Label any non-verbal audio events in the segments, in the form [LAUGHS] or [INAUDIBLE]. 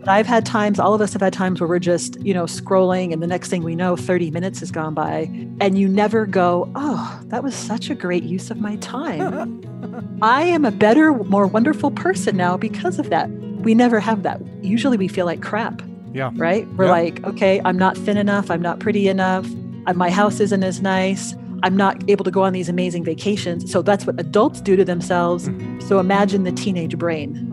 But I've had times, all of us have had times where we're just, you know, scrolling and the next thing we know, 30 minutes has gone by and you never go, oh, that was such a great use of my time. [LAUGHS] I am a better, more wonderful person now because of that. We never have that. Usually we feel like crap. Yeah. Right? We're Yeah. like, okay, I'm not thin enough. I'm not pretty enough. uh, My house isn't as nice. I'm not able to go on these amazing vacations. So that's what adults do to themselves. Mm-hmm. So imagine the teenage brain.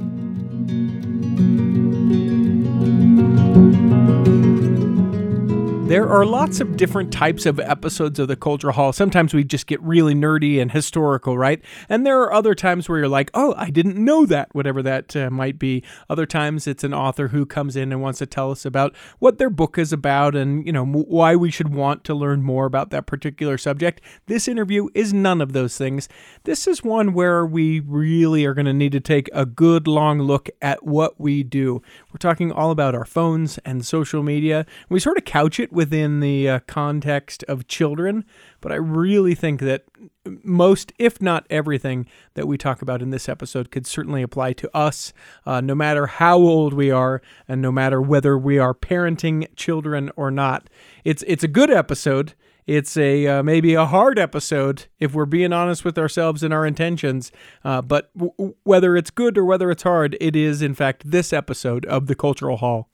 There are lots of different types of episodes of the Cultural Hall. Sometimes we just get really nerdy and historical, right? And there are other times where you're like, oh, I didn't know that, whatever that uh, might be. Other times it's an author who comes in and wants to tell us about what their book is about and, you know, why we should want to learn more about that particular subject. This interview is none of those things. This is one where we really are going to need to take a good long look at what we do. We're talking all about our phones and social media. We sort of couch it within the uh, context of children, but I really think that most, if not everything, that we talk about in this episode could certainly apply to us, uh, no matter how old we are, and no matter whether we are parenting children or not. It's it's a good episode. It's a uh, maybe a hard episode if we're being honest with ourselves and our intentions. Uh, but w- whether it's good or whether it's hard, it is in fact this episode of the Cultural Hall.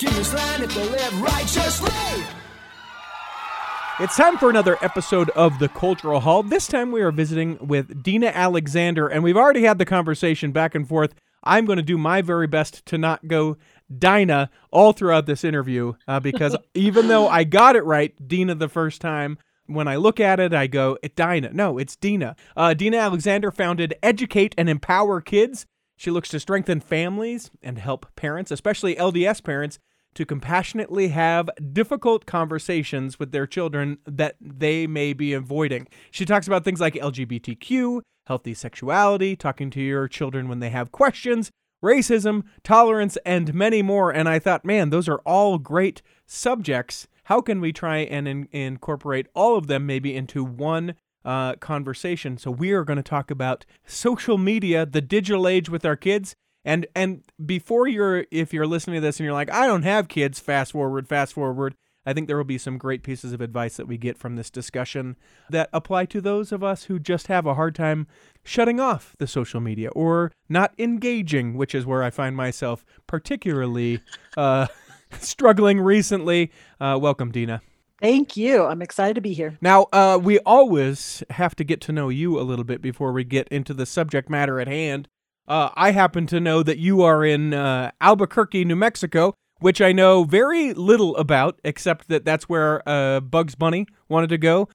It's time for another episode of the Cultural Hall. This time we are visiting with Dina Alexander, and we've already had the conversation back and forth. I'm going to do my very best to not go Dina all throughout this interview uh, because [LAUGHS] even though I got it right, Dina, the first time, when I look at it, I go, it Dinah. No, it's Dina. Uh, Dina Alexander founded Educate and Empower Kids. She looks to strengthen families and help parents, especially LDS parents, to compassionately have difficult conversations with their children that they may be avoiding. She talks about things like LGBTQ, healthy sexuality, talking to your children when they have questions, racism, tolerance, and many more. And I thought, man, those are all great subjects. How can we try and in- incorporate all of them maybe into one uh, conversation? So we are going to talk about social media, the digital age with our kids. And and before you're if you're listening to this and you're like, I don't have kids, fast forward, fast forward. I think there will be some great pieces of advice that we get from this discussion that apply to those of us who just have a hard time shutting off the social media or not engaging, which is where I find myself particularly uh, [LAUGHS] struggling recently. Uh, welcome, Dina. Thank you. I'm excited to be here. Now, uh, we always have to get to know you a little bit before we get into the subject matter at hand. Uh, I happen to know that you are in uh, Albuquerque, New Mexico, which I know very little about, except that that's where uh, Bugs Bunny wanted to go.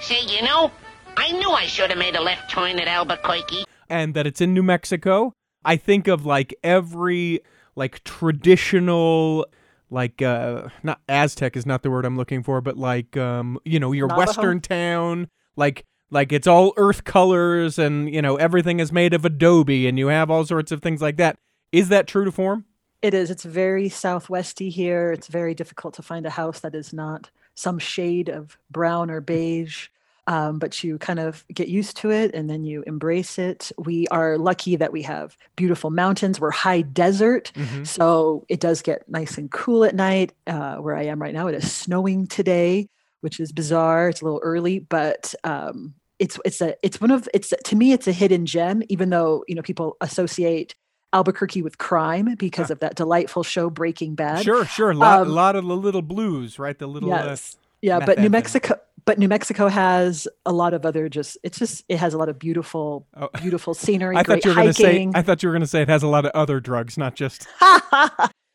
See, you know, I knew I should have made a left turn at Albuquerque. and that it's in New Mexico. I think of like every like traditional like uh not Aztec is not the word I'm looking for, but like um you know, your Navajo? western town, like like it's all earth colors and you know everything is made of adobe and you have all sorts of things like that. Is that true to form? It is. It's very southwesty here. It's very difficult to find a house that is not some shade of brown or beige. Um, but you kind of get used to it and then you embrace it. We are lucky that we have beautiful mountains. We're high desert, so it does get nice and cool at night. Uh, where I am right now, it is snowing today, which is bizarre. It's a little early, but um, it's it's a it's one of it's to me it's a hidden gem. Even though you know people associate Albuquerque with crime because of that delightful show Breaking Bad. Sure, sure. A lot, Um, lot of the little blues, right? The little uh, Yes. yeah, but New. Mexico but New Mexico has a lot of other just it's just it has a lot of beautiful Oh. beautiful scenery, [LAUGHS] I great thought you were going to say. I thought you were going to say it has a lot of other drugs, not just [LAUGHS]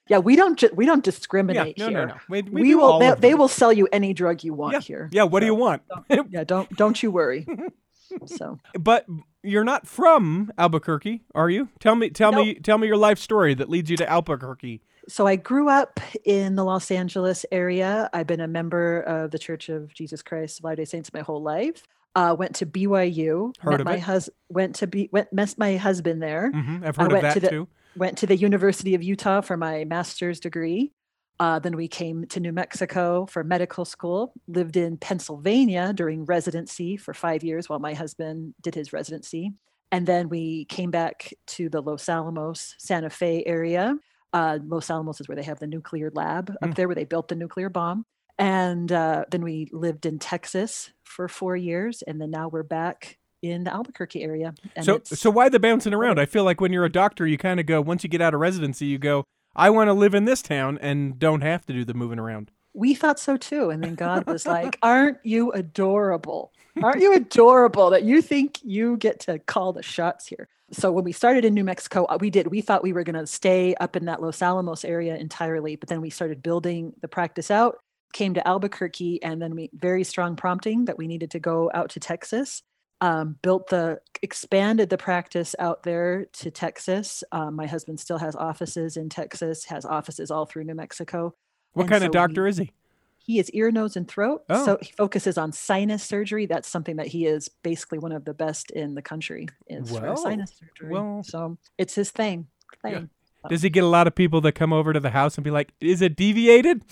yeah, we don't ju- we don't discriminate no, no, here. no. We- we We will they, they will sell you any drug you want Yeah. here. Yeah, what do you want? Yeah, [LAUGHS] don't don't you worry. [LAUGHS] so But you're not from Albuquerque, are you? Tell me, tell No. me, tell me your life story that leads you to Albuquerque. so I grew up in the Los Angeles area. I've been a member of the Church of Jesus Christ of Latter-day Saints my whole life. Uh, went to BYU. Heard of my it. hus- went to be went met my husband there. hmm I've I heard of went that to the- too. Went to the University of Utah for my master's degree. Uh, then we came to New Mexico for medical school, lived in Pennsylvania during residency for five years while my husband did his residency. And then we came back to the Los Alamos, Santa Fe area. Uh, Los Alamos is where they have the nuclear lab up Mm. there, where they built the nuclear bomb. And uh, then we lived in Texas for four years, and then now we're back in the Albuquerque area. And so so why the bouncing around? I feel like when you're a doctor, you kind of go once you get out of residency, you go, I want to live in this town and don't have to do the moving around. we thought so too. And then God was like, [LAUGHS] Aren't you adorable? Aren't you adorable that you think you get to call the shots here? So when we started in New Mexico, uh, we did. We thought we were going to stay up in that Los Alamos area entirely, but then we started building the practice out, came to Albuquerque, and then we very strong prompting that we needed to go out to Texas. Um, built the expanded the practice out there to Texas. Um, my husband still has offices in Texas, has offices all through New Mexico. What And kind so of doctor is he? he is ear, nose, and throat. Oh. So he focuses on sinus surgery. That's something that he is basically one of the best in the country is Well, for sinus surgery. well. so it's his thing. Yeah. thing. Does he get a lot of people that come over to the house and be like, "Is it deviated?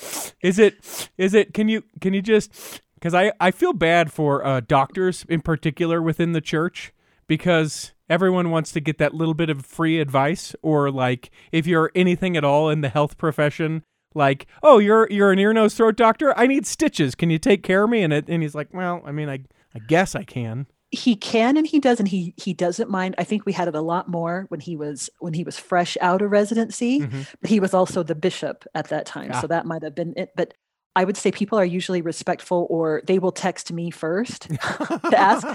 Is it? Is it? Can you? Can you just?" Because I I feel bad for uh, doctors in particular within the church because everyone wants to get that little bit of free advice or like if you're anything at all in the health profession. Like, oh, you're you're an ear, nose, throat doctor. I need stitches. Can you take care of me? And it, and he's like, well, I mean, I I guess I can. He can and he does, and he he doesn't mind. I think we had it a lot more when he was when he was fresh out of residency. Mhm. But he was also the bishop at that time, Ah. so that might have been it. But I would say people are usually respectful, or they will text me first [LAUGHS] to ask.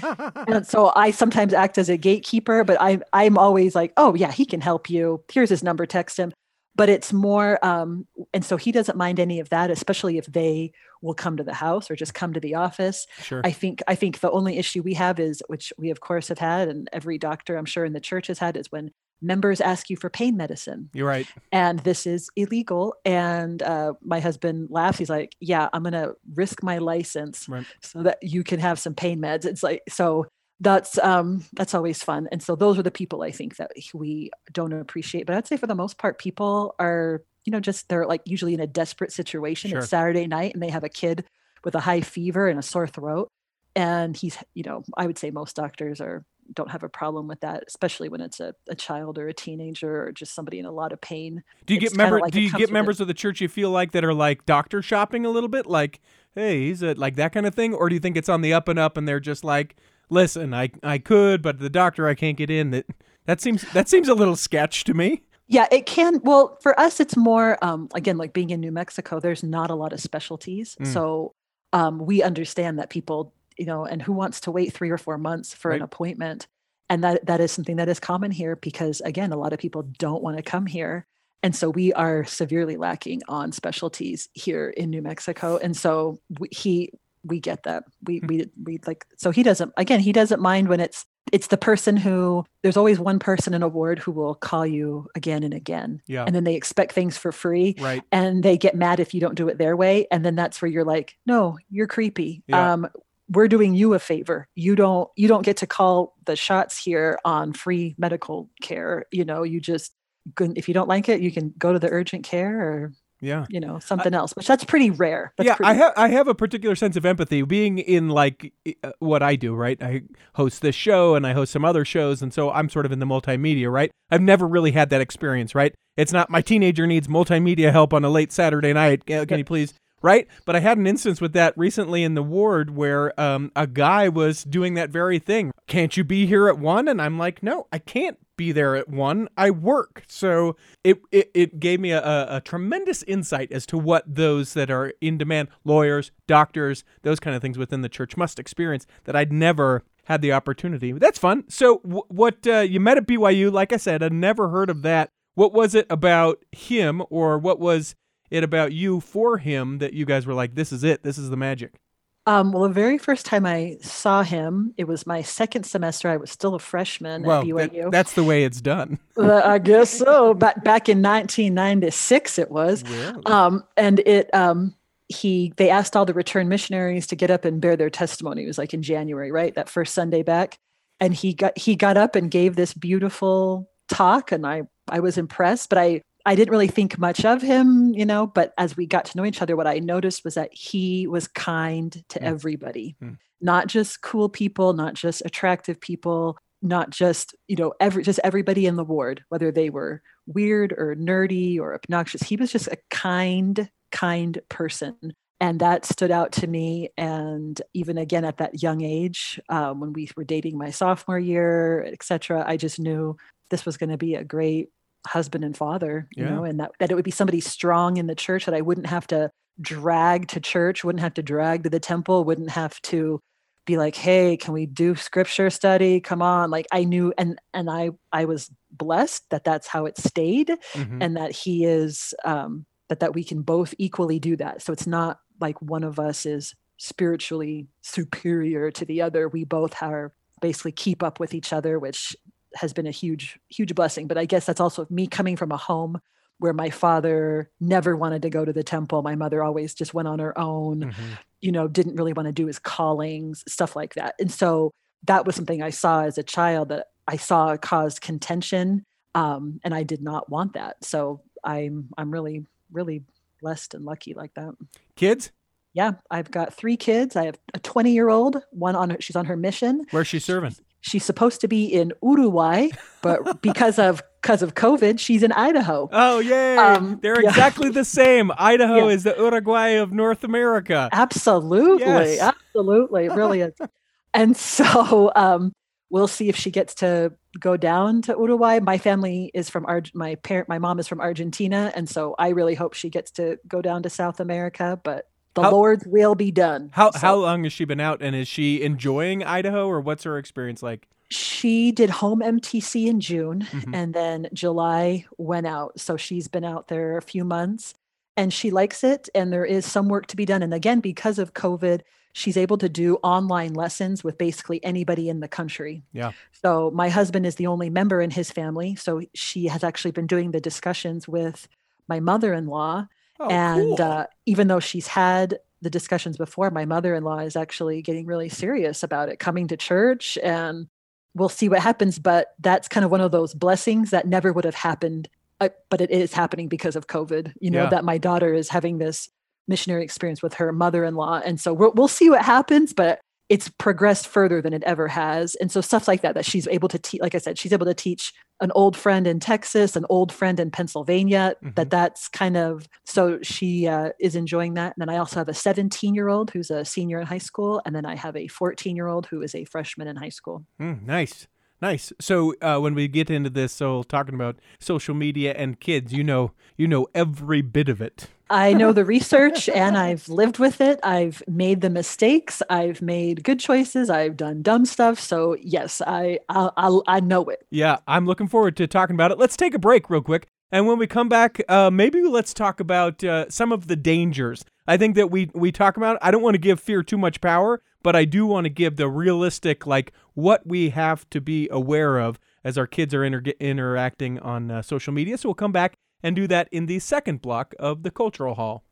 And so I sometimes act as a gatekeeper, but I I'm always like, oh yeah, he can help you. Here's his number, text him. But it's more, um, and so he doesn't mind any of that, especially if they will come to the house or just come to the office. Sure. I think I think the only issue we have is, which we of course have had, and every doctor I'm sure in the church has had, is when members ask you for pain medicine You're right. and this is illegal. And uh, my husband laughs. He's like, "Yeah, I'm gonna risk my license Right. so that you can have some pain meds." It's like so. That's um that's always fun. And so those are the people I think that we don't appreciate. But I'd say for the most part, people are you know just they're like usually in a desperate situation. Sure. It's Saturday night and they have a kid with a high fever and a sore throat. And he's you know I would say most doctors are don't have a problem with that, especially when it's a, a child or a teenager or just somebody in a lot of pain. Do you It's get member? like do you get with it. members of the church you feel like that are like doctor shopping a little bit? Like, hey, he's a like that kind of thing, or do you think it's on the up and up and they're just like, listen, I I could, but the doctor I can't get in. That that seems that seems a little sketch to me. Yeah, it can. Well, for us, it's more um, again like being in New Mexico. There's not a lot of specialties, Mm. so um, we understand that people, you know, and who wants to wait three or four months for Right. an appointment, and that that is something that is common here because again, a lot of people don't want to come here, and so we are severely lacking on specialties here in New Mexico, and so we, he we get that we Hmm. we we like so he doesn't again he doesn't mind when it's it's the person who there's always one person in a ward who will call you again and again Yeah. and then they expect things for free Right. and they get mad if you don't do it their way and then that's where you're like no you're creepy Yeah. um we're doing you a favor you don't you don't get to call the shots here on free medical care you know you just if you don't like it you can go to the urgent care or Yeah. you know something else which that's pretty rare that's yeah, pretty I have I have a particular sense of empathy being in like uh, what I do, right? I host this show and I host some other shows and so I'm sort of in the multimedia, right? I've never really had that experience, right? It's not my teenager needs multimedia help on a late Saturday night. Can you please Right, but I had an instance with that recently in the ward where um, a guy was doing that very thing. Can't you be here at one? And I'm like, no, I can't be there at one. I work. So it it, it gave me a, a, tremendous insight as to what those that are in demand, lawyers, doctors, those kind of things within the church must experience that I'd never had the opportunity. That's fun. So w- what uh, you met at BYU? Like I said, I'd never heard of that. What was it about him, or what was it about you for him that you guys were like, this is it, this is the magic? Um, well, the very first time I saw him, it was my second semester. I was still a freshman well, at that- that's the way it's done. [LAUGHS] Uh, I guess so. [LAUGHS] But back in 1996, it was. Really? Um, and it um, he they asked all the return missionaries to get up and bear their testimony. It was like in January, right? That first Sunday back, and he got he got up and gave this beautiful talk, and I I was impressed, but I I didn't really think much of him, you know. But as we got to know each other, what I noticed was that he was kind to Mm. everybody, Mm. not just cool people, not just attractive people. not just you know every just everybody in the ward whether they were weird or nerdy or obnoxious he was just a kind kind person and that stood out to me and even again at that young age um, when we were dating my sophomore year etc i just knew this was going to be a great husband and father you Yeah. know and that, that it would be somebody strong in the church that i wouldn't have to drag to church wouldn't have to drag to the temple wouldn't have to be like hey can we do scripture study come on like i knew and and i i was blessed that that's how it stayed Mhm. and that he is um that that we can both equally do that so it's not like one of us is spiritually superior to the other we both are basically keep up with each other which has been a huge huge blessing. But i guess that's also me coming from a home where my father never wanted to go to the temple. My mother always just went on her own Mhm. you know didn't really want to do his callings stuff like that. And so that was something i saw as a child that i saw caused contention um, and i did not want that. So i'm i'm really really blessed and lucky like that. Kids, yeah i've got three kids. I have a 20 year old one on her she's on her mission. Where's she serving? she's supposed to be in uruguay but [LAUGHS] because of because of covid she's in idaho Oh, yay. Um, They're yeah. exactly the same. [LAUGHS] Idaho Yeah. is the Uruguay of North America. Absolutely. Yes. Absolutely. Is. [LAUGHS] And so um, we'll see if she gets to go down to Uruguay. My family is from Arg- my parent, my mom is from Argentina. And so I really hope she gets to go down to South America, but the How- Lord's will be done. How So how long has she been out and is she enjoying Idaho or what's her experience like? she did home MTC in June Mhm. and then July went out. So she's been out there a few months and she likes it. And there is some work to be done. And again, because of COVID, she's able to do online lessons with basically anybody in the country. Yeah. So my husband is the only member in his family. So she has actually been doing the discussions with my mother in law. Oh, and cool. uh, even though she's had the discussions before, my mother in law is actually getting really serious about it, coming to church, and we'll see what happens. But that's kind of one of those blessings that never would have happened, uh, but it is happening because of COVID. You know Yeah. that my daughter is having this missionary experience with her mother in law, and so we'll, we'll see what happens. But it's progressed further than it ever has, and so stuff like that that she's able to teach. Like I said, she's able to teach an old friend in Texas, an old friend in Pennsylvania. Mhm. That that's kind of so she uh, is enjoying that. And then I also have a 17 year old who's a senior in high school, and then I have a 14 year old who is a freshman in high school. Mm, nice. Nice. So uh, when we get into this, so talking about social media and kids, you know, you know every bit of it. I know the research [LAUGHS] and I've lived with it. I've made the mistakes. I've made good choices. I've done dumb stuff. So yes, I I'll, I know it. Yeah, I'm looking forward to talking about it. Let's take a break real quick, and when we come back, uh, maybe let's talk about uh, some of the dangers. I think that we we talk about. I don't want to give fear too much power, but I do want to give the realistic, like what we have to be aware of as our kids are inter- interacting on uh, social media. So we'll come back and do that in the second block of the Cultural Hall.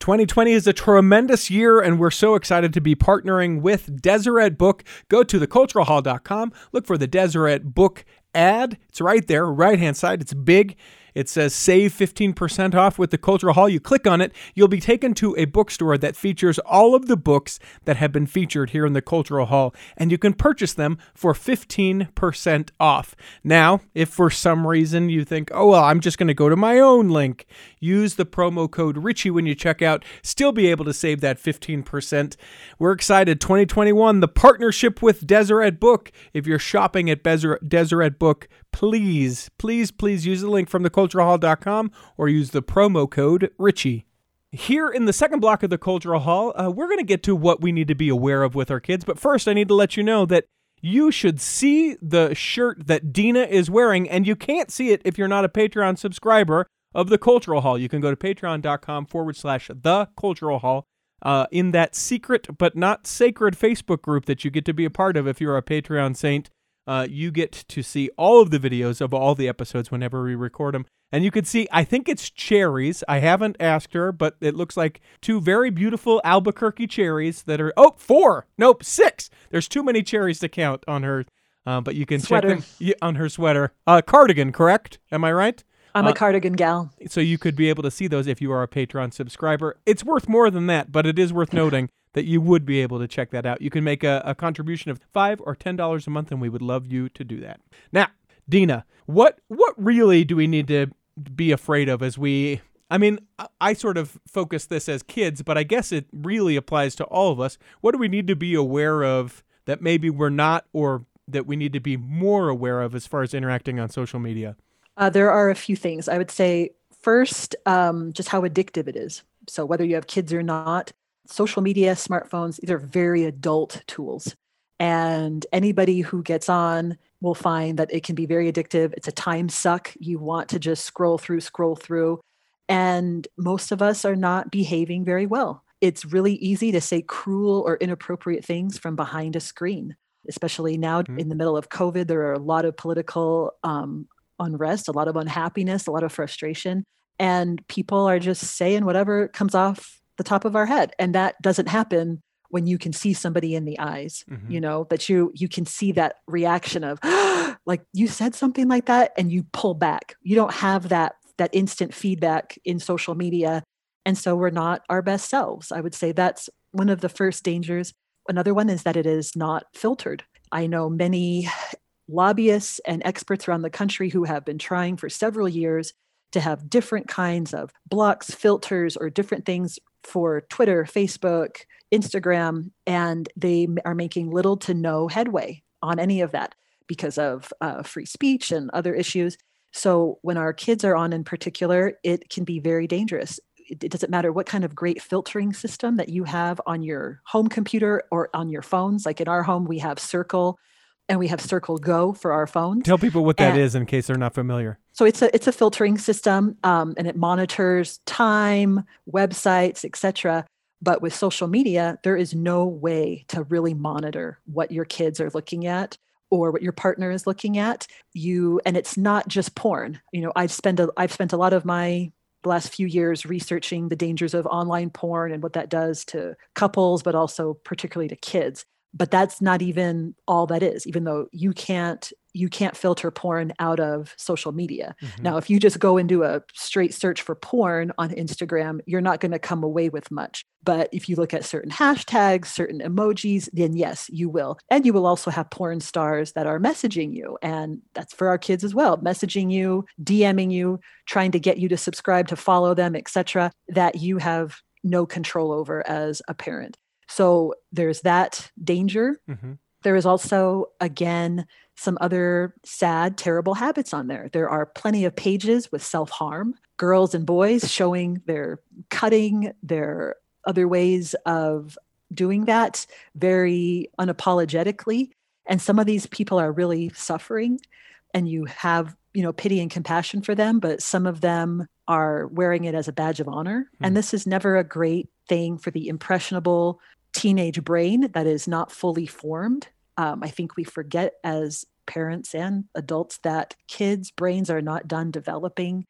2020 is a tremendous year, and we're so excited to be partnering with Deseret Book. Go to theculturalhall.com, look for the Deseret Book ad. It's right there, right hand side. It's big. It says save 15% off with the Cultural Hall. You click on it, you'll be taken to a bookstore that features all of the books that have been featured here in the Cultural Hall, and you can purchase them for 15% off. Now, if for some reason you think, oh, well, I'm just going to go to my own link, use the promo code Richie when you check out, still be able to save that 15%. We're excited. 2021, the partnership with Deseret Book. If you're shopping at Deseret, Book, please, please, please use the link from theculturalhall.com or use the promo code Richie. Here in the second block of the Cultural Hall, uh, we're going to get to what we need to be aware of with our kids. But first, I need to let you know that you should see the shirt that Dina is wearing, and you can't see it if you're not a Patreon subscriber of the Cultural Hall. You can go to patreon.com forward slash the Cultural Hall. Uh, in that secret but not sacred Facebook group that you get to be a part of if you're a Patreon saint, uh, you get to see all of the videos of all the episodes whenever we record them. And you can see, I think it's cherries. I haven't asked her, but it looks like two very beautiful Albuquerque cherries that are, oh, four. Nope, six. There's too many cherries to count on her. Uh, but you can Sweater. check them on her sweater. Uh, cardigan, correct? Am I right? I'm Uh, a cardigan gal. so you could be able to see those if you are a Patreon subscriber. It's worth more than that, but it is worth noting that you would be able to check that out. You can make a, a contribution of five or ten dollars a month, and we would love you to do that. Now, Dina, what what really do we need to be afraid of as we? I mean, I- sort of focus this as kids, but I guess it really applies to all of us. What do we need to be aware of that maybe we're not, or that we need to be more aware of as far as interacting on social media? Uh, there are a few things. I would say first, um, just how addictive it is. So whether you have kids or not, social media, smartphones, these are very adult tools. And anybody who gets on will find that it can be very addictive. It's a time suck. You want to just scroll through, scroll through. And most of us are not behaving very well. It's really easy to say cruel or inappropriate things from behind a screen, especially now Mhm. in the middle of COVID. There are a lot of political um, unrest, a lot of unhappiness, a lot of frustration. And people are just saying whatever comes off the top of our head. And that doesn't happen when you can see somebody in the eyes, Mhm. you know, that you you can see that reaction of [GASPS] like you said something like that and you pull back. You don't have that that instant feedback in social media. And so we're not our best selves. I would say that's one of the first dangers. Another one is that it is not filtered. I know many lobbyists and experts around the country who have been trying for several years to have different kinds of blocks, filters, or different things for Twitter, Facebook, Instagram, and they are making little to no headway on any of that because of uh, free speech and other issues. So when our kids are on in particular, it can be very dangerous. It, it doesn't matter what kind of great filtering system that you have on your home computer or on your phones. Like in our home, we have Circle and we have Circle Go for our phones. Tell people what that And- is in case they're not familiar. So it's a it's a filtering system, um, and it monitors time, websites, etc. But with social media, there is no way to really monitor what your kids are looking at or what your partner is looking at. You and it's not just porn. You know, I've spent a I've spent a lot of my the last few years researching the dangers of online porn and what that does to couples, but also particularly to kids. But that's not even all that is, even though you can't you can't filter porn out of social media. Mhm. Now, if you just go and do a straight search for porn on Instagram, you're not going to come away with much. But if you look at certain hashtags, certain emojis, then yes, you will. And you will also have porn stars that are messaging you. And that's for our kids as well, messaging you, DMing you, trying to get you to subscribe, to follow them, etc., that you have no control over as a parent. So there's that danger Mhm. there is also, again, some other sad, terrible habits on there. There are plenty of pages with self harm, girls and boys showing their cutting, their other ways of doing that very unapologetically. And some of these people are really suffering, and you have, you know, pity and compassion for them, but some of them are wearing it as a badge of honor. Hmm. And this is never a great thing for the impressionable teenage brain that is not fully formed. Um, I think we forget as parents and adults that kids' brains are not done developing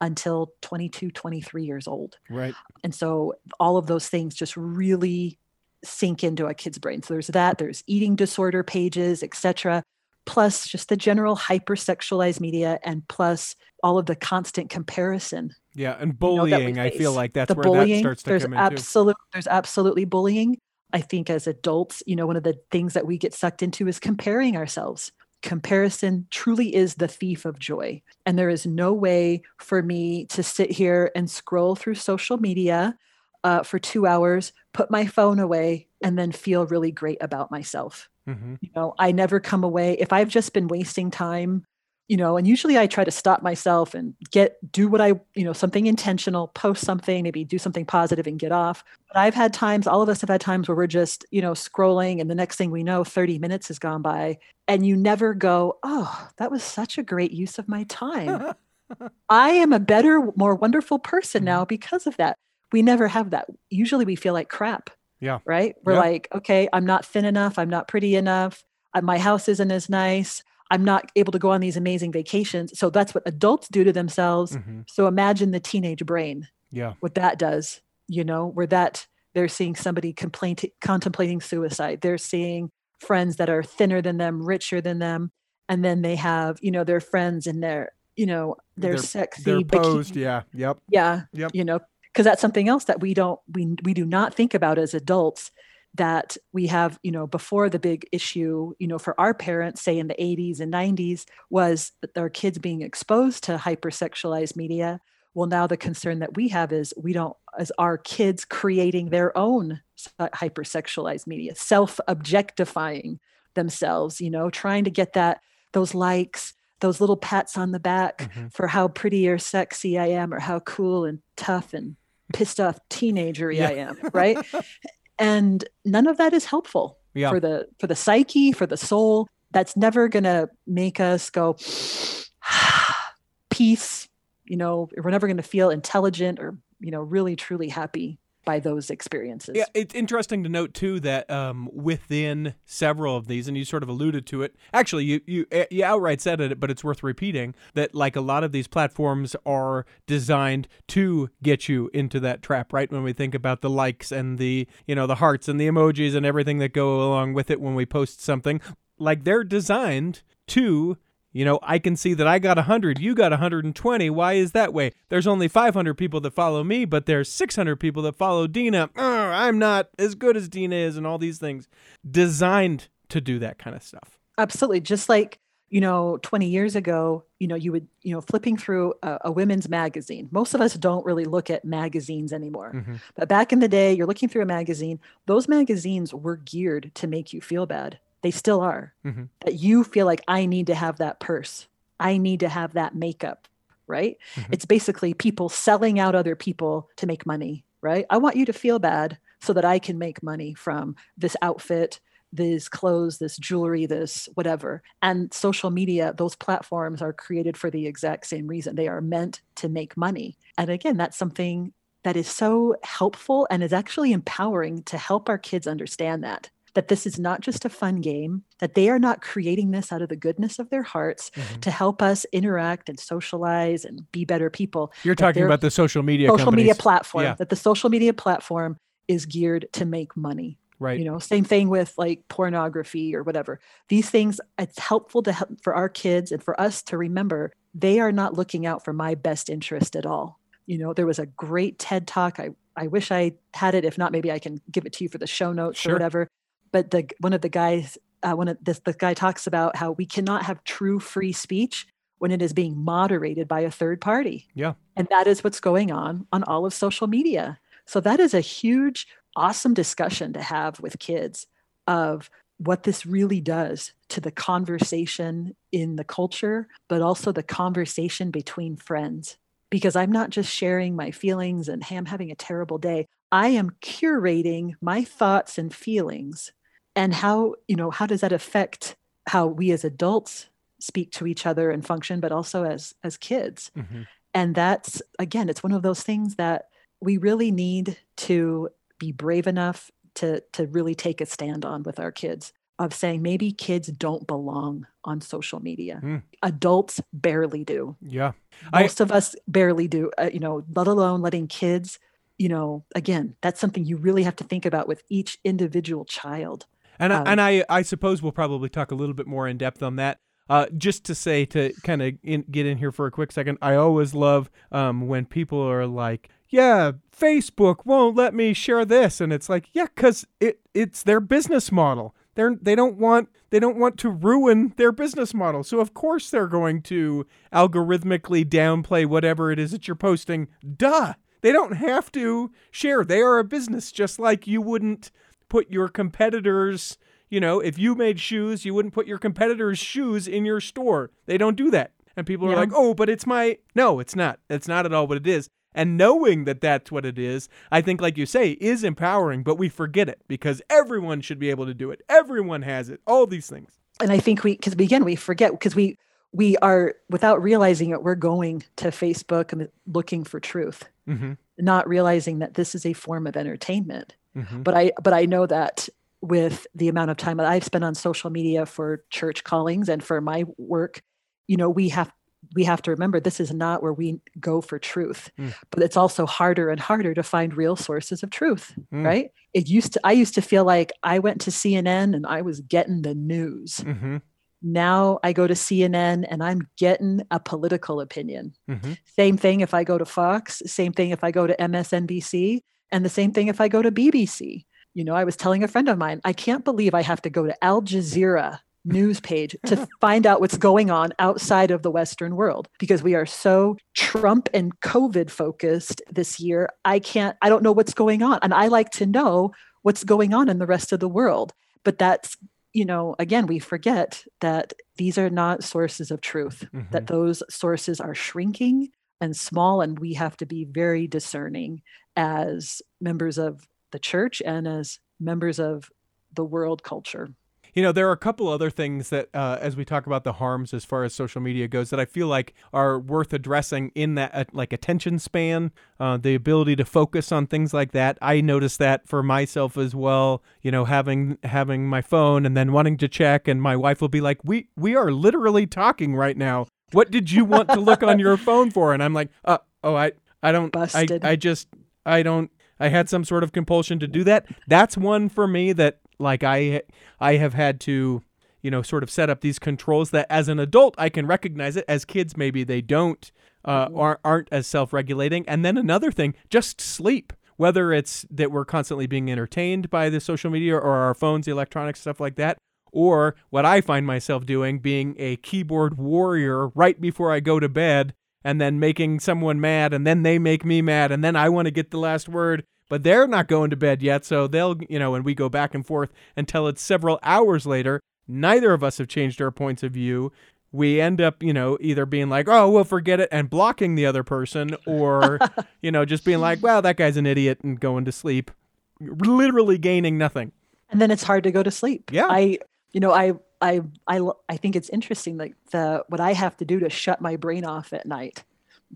until 22, 23 years old. Right. And so all of those things just really sink into a kid's brain. So there's that, there's eating disorder pages, etc. Plus just the general hypersexualized media and plus all of the constant comparison Yeah, and you know, bullying. I feel like that's the where bullying that starts to there's come into. absolute there's absolutely bullying i think as adults you know one of the things that we get sucked into is comparing ourselves. Comparison truly is the thief of joy. And there is no way for me to sit here and scroll through social media uh, for two hours put my phone away and then feel really great about myself. Mhm. you know i never come away. If i've just been wasting time you know and usually i try to stop myself and get do what i you know something intentional post something maybe do something positive and get off. But i've had times all of us have had times where we're just you know scrolling and the next thing we know 30 minutes has gone by and you never go oh that was such a great use of my time. [LAUGHS] I am a better more wonderful person now because of that. We never have that. Usually we feel like crap Yeah. right? We're Yeah. like okay i'm not thin enough. I'm not pretty enough. Uh, my house isn't as nice i'm not able to go on these amazing vacations so that's what adults do to themselves Mhm. so imagine the teenage brain Yeah. what that does you know where that they're seeing somebody complain contemplating suicide they're seeing friends that are thinner than them richer than them and then they have you know their friends in their you know they're, They're- sexy They're bikini- posed. Yeah. Yep. yeah Yep. you know because that's something else that we don't we we do not think about as adults that we have you know before the big issue you know for our parents say in the 80s and 90s was that their kids being exposed to hypersexualized media well now the concern that we have is we don't as our kids creating their own uh, hypersexualized media self objectifying themselves you know trying to get that those likes those little pats on the back Mhm. for how pretty or sexy I am or how cool and tough and pissed off teenagery Yeah. I am, right? [LAUGHS] and none of that is helpful Yeah. for the for the psyche, for the soul. That's never going to make us go [SIGHS] peace, you know, we're never going to feel intelligent or, you know, really truly happy by those experiences. Yeah, it's interesting to note too that um, within several of these, and you sort of alluded to it. Actually, you you eh, you outright said it, but it's worth repeating that like a lot of these platforms are designed to get you into that trap. Right when we think about the likes and the you know the hearts and the emojis and everything that go along with it when we post something, like they're designed to you know, I can see that I got 100, you got 120. Why is that way? There's only 500 people that follow me, but there's 600 people that follow Dina. Ugh, I'm not as good as Dina is, and all these things. Designed to do that kind of stuff. Absolutely. Just like, you know, 20 years ago, you know, you would, you know, flipping through a, a women's magazine. Most of us don't really look at magazines anymore. Mhm. But back in the day, you're looking through a magazine, those magazines were geared to make you feel bad. They still are. Mhm. That you feel like, I need to have that purse. I need to have that makeup, right? Mhm. It's basically people selling out other people to make money, right? I want you to feel bad so that I can make money from this outfit, these clothes, this jewelry, this whatever. And social media, those platforms are created for the exact same reason. They are meant to make money. And again, that's something that is so helpful and is actually empowering to help our kids understand that. That this is not just a fun game, that they are not creating this out of the goodness of their hearts Mhm. to help us interact and socialize and be better people. You're talking about the social media social media platform, Yeah. that the social media platform is geared to make money right. you know same thing with like pornography or whatever these things it's helpful to help for our kids and for us to remember they are not looking out for my best interest at all you know there was a great ted talk i i wish i had it if not maybe i can give it to you for the show notes Sure. or whatever but the one of the guys uh, one of this the guy talks about how we cannot have true free speech when it is being moderated by a third party Yeah. and that is what's going on on all of social media so that is a huge awesome discussion to have with kids of what this really does to the conversation in the culture, but also the conversation between friends. Because I'm not just sharing my feelings and hey, I'm having a terrible day. I am curating my thoughts and feelings. And how, you know, how does that affect how we as adults speak to each other and function, but also as as kids? Mhm. And that's again, it's one of those things that we really need to be brave enough to to really take a stand on with our kids of saying maybe kids don't belong on social media. Mm. Adults barely do. Yeah. I- Most of us barely do, uh, you know, let alone letting kids, you know, again, that's something you really have to think about with each individual child. And I, Um, and I I suppose we'll probably talk a little bit more in depth on that. Uh, just to say to kind of get in here for a quick second, I always love um, when people are like, "Yeah, Facebook won't let me share this," and it's like, "Yeah, because it it's their business model. They're they don't want they don't want to ruin their business model. So of course they're going to algorithmically downplay whatever it is that you're posting. Duh." They don't have to share. They are a business, just like you wouldn't put your competitors you know if you made shoes you wouldn't put your competitors shoes in your store. They don't do that. And people are like oh but it's my no it's not. It's not at all what it is. And knowing that that's what it is i think like you say is empowering but we forget it because everyone should be able to do it. Everyone has it. All these things. And I think we, because again, we forget because we we are without realizing it, we're going to Facebook and looking for truth, mm-hmm. not realizing that this is a form of entertainment. Mm-hmm. But I but I know that with the amount of time that I've spent on social media for church callings and for my work, you know, we have we have to remember this is not where we go for truth Mm. but it's also harder and harder to find real sources of truth Mm. right it used to i used to feel like i went to cnn and i was getting the news Mm-hmm. Now I go to CNN and I'm getting a political opinion. Mhm. Same thing if I go to Fox, same thing if I go to MSNBC, and the same thing if I go to BBC. You know, I was telling a friend of mine, I can't believe I have to go to Al Jazeera news page to [LAUGHS] find out what's going on outside of the Western world because we are so Trump and COVID focused this year. I can't, I don't know what's going on. And I like to know what's going on in the rest of the world. But that's, you know, again, we forget that these are not sources of truth, that mm-hmm. those sources are shrinking and small. And we have to be very discerning as members of the church and as members of the world culture. You know, there are a couple other things that, uh, as we talk about the harms as far as social media goes, that I feel like are worth addressing in that, uh, like attention span, uh, the ability to focus on things like that. I noticed that for myself as well. You know, having having my phone and then wanting to check, and my wife will be like, "We we are literally talking right now. What did you want to look on your phone for?" And I'm like, "Uh, oh, I I don't, Busted. I I just I don't." I had some sort of compulsion to do that. That's one for me that like I I have had to you know sort of set up these controls that as an adult I can recognize it as kids maybe they don't uh, aren't, aren't as self-regulating and then another thing just sleep whether it's that we're constantly being entertained by the social media or our phones the electronics stuff like that or what I find myself doing being a keyboard warrior right before I go to bed and then making someone mad and then they make me mad and then I want to get the last word but they're not going to bed yet so they'll you know and we go back and forth until it's several hours later neither of us have changed our points of view we end up you know either being like oh we'll forget it and blocking the other person or [LAUGHS] you know just being like well that guy's an idiot and going to sleep literally gaining nothing and then it's hard to go to sleep. Yeah. I, you know, I I I I think it's interesting, like the what I have to do to shut my brain off at night.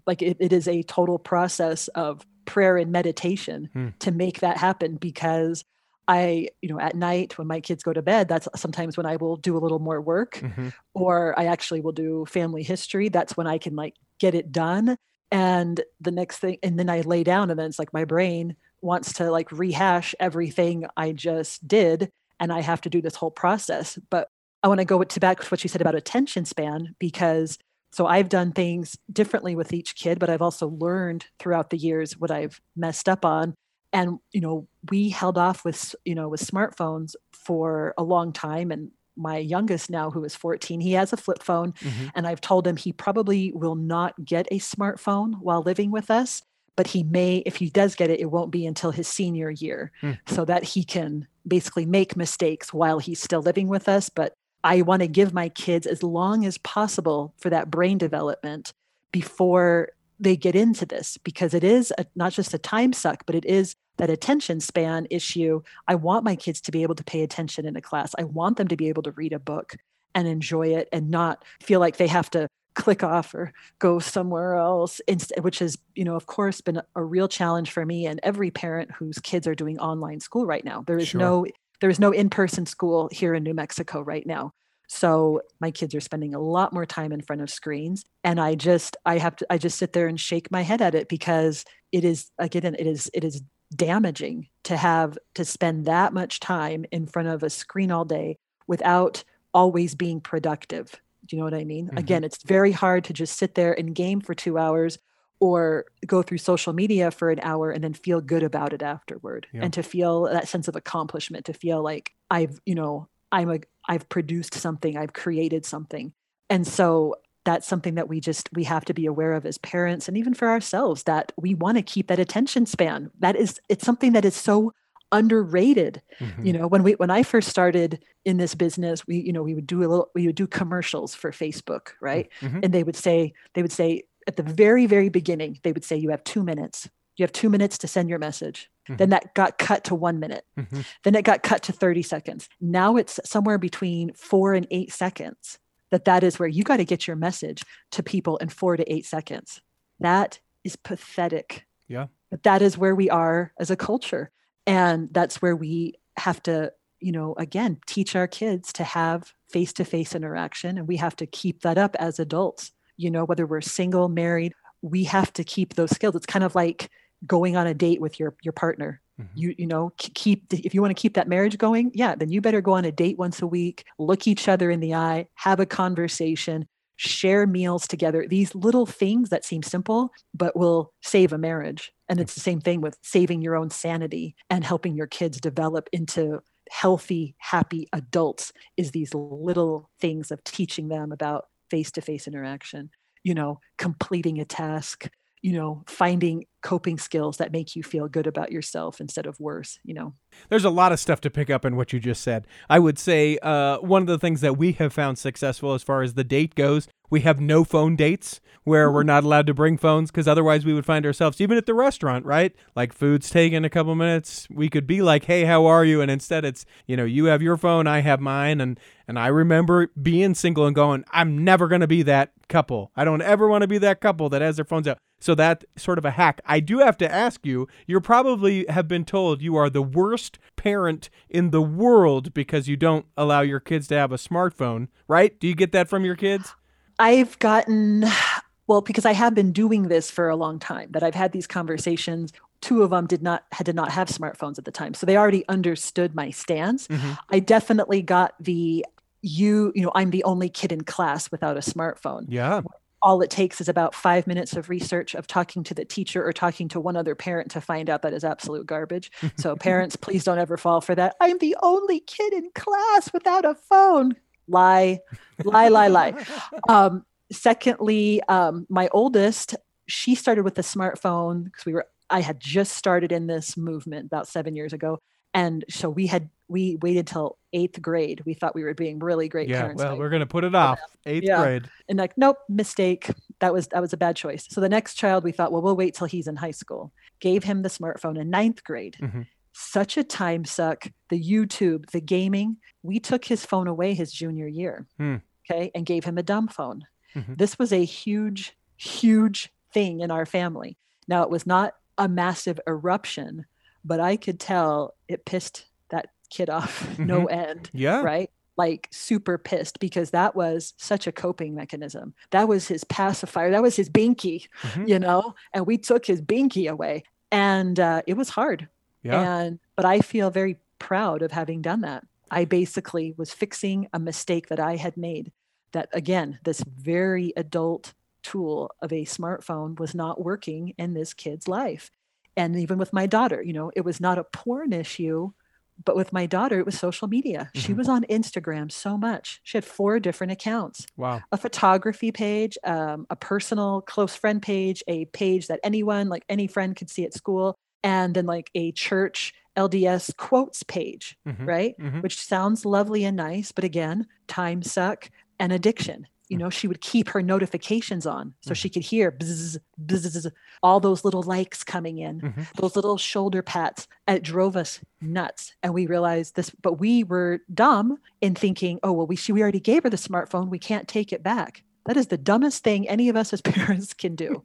Like it, it is a total process of prayer and meditation Hmm. to make that happen because I, you know, at night when my kids go to bed, that's sometimes when I will do a little more work Mhm. or I actually will do family history. That's when I can like get it done. And the next thing, and then I lay down, and then it's like my brain wants to like rehash everything I just did. And I have to do this whole process. But I want to go to back to what you said about attention span because so I've done things differently with each kid, but I've also learned throughout the years what I've messed up on. And you know, we held off with you know with smartphones for a long time. And my youngest now, who is 14, he has a flip phone, Mhm. and I've told him he probably will not get a smartphone while living with us. But he may, if he does get it, it won't be until his senior year, Hmm. so that he can basically make mistakes while he's still living with us. But I want to give my kids as long as possible for that brain development before they get into this because it is a, not just a time suck, but it is that attention span issue. I want my kids to be able to pay attention in a class. I want them to be able to read a book and enjoy it and not feel like they have to click off or go somewhere else which has you know of course been a- a real challenge for me and every parent whose kids are doing online school right now. There is Sure. no there is no in-person school here in new mexico right now. So my kids are spending a lot more time in front of screens and i just i have to i just sit there and shake my head at it because it is again it is it is damaging to have to spend that much time in front of a screen all day without always being productive do you know what i mean Mhm. again it's very hard to just sit there and game for 2 hours or go through social media for an hour and then feel good about it afterward Yeah. and to feel that sense of accomplishment to feel like i've you know i'm a i've produced something i've created something and so that's something that we just we have to be aware of as parents and even for ourselves that we want to keep that attention span that is it's something that is so underrated. Mhm. you know when we when i first started in this business we you know we would do a little we would do commercials for facebook right? Mhm. and they would say they would say at the very very beginning they would say you have two minutes. You have two minutes to send your message. Then that got cut to one minute. Mhm. then it got cut to 30 seconds. Now it's somewhere between four and eight seconds that that is where you got to get your message to people in four to eight seconds. That is pathetic. Yeah. but that is where we are as a culture and that's where we have to you know again teach our kids to have face-to-face interaction. And we have to keep that up as adults. You know whether we're single married we have to keep those skills. It's kind of like going on a date with your your partner. Mm-hmm. You you know keep if you want to keep that marriage going, yeah, then you better go on a date once a week, look each other in the eye, have a conversation, share meals together. These little things that seem simple but will save a marriage. And it's the same thing with saving your own sanity and helping your kids develop into healthy, happy adults is these little things of teaching them about face-to-face interaction, you know, completing a task, you know, finding coping skills that make you feel good about yourself instead of worse, you know. There's a lot of stuff to pick up in what you just said. I would say uh, one of the things that we have found successful as far as the date goes, we have no phone dates where we're mm-hmm. not allowed to bring phones because otherwise we would find ourselves, even at the restaurant, right? Like food's taking a couple minutes. We could be like, hey, how are you? And instead it's, you know, you have your phone, I have mine. And, and I remember being single and going, I'm never going to be that couple. I don't ever want to be that couple that has their phones out. So that sort of a hack. I do have to ask you, you probably have been told you are the worst parent in the world because you don't allow your kids to have a smartphone, right? Do you get that from your kids? I've gotten well because I have been doing this for a long time that I've had these conversations two of them did not had did not have smartphones at the time so they already understood my stance mm-hmm. I definitely got the you you know I'm the only kid in class without a smartphone Yeah. all it takes is about five minutes of research of talking to the teacher or talking to one other parent to find out that is absolute garbage. [LAUGHS] So, parents, please don't ever fall for that. I'm the only kid in class without a phone. Lie, lie, lie, lie. Um, secondly, um, my oldest, she started with the smartphone because we were, I had just started in this movement about seven years ago. And so we had, we waited till eighth grade. We thought we were being really great Yeah. parents. Well, by we're going to put it off. Eighth Yeah. grade. and like nope mistake that was that was a bad choice so the next child we thought well we'll wait till he's in high school gave him the smartphone in ninth grade Mhm. Such a time suck the youtube the gaming we took his phone away his junior year Hmm. okay and gave him a dumb phone Mhm. this was a huge huge thing in our family now it was not a massive eruption but i could tell it pissed that kid off [LAUGHS] no end Yeah. right? Like super pissed because that was such a coping mechanism. That was his pacifier. That was his binky, Mhm. you know. And we took his binky away, and uh, it was hard. Yeah. And but I feel very proud of having done that. I basically was fixing a mistake that I had made. That again, this very adult tool of a smartphone was not working in this kid's life. And even with my daughter, you know, it was not a porn issue, but with my daughter, it was social media. She Mhm. was on Instagram so much. She had four different accounts Wow. a photography page, um, a personal close friend page, a page that anyone, like any friend, could see at school, and then like a church LDS quotes page, Mhm. right? Mhm. Which sounds lovely and nice, but again, time suck and addiction. You Mm. know, she would keep her notifications on so she could hear bzz, bzz, all those little likes coming in, Mhm. those little shoulder pats. It drove us nuts. And we realized this, but we were dumb in thinking, oh, well, we, she, we already gave her the smartphone. We can't take it back. That is the dumbest thing any of us as [LAUGHS] parents can do.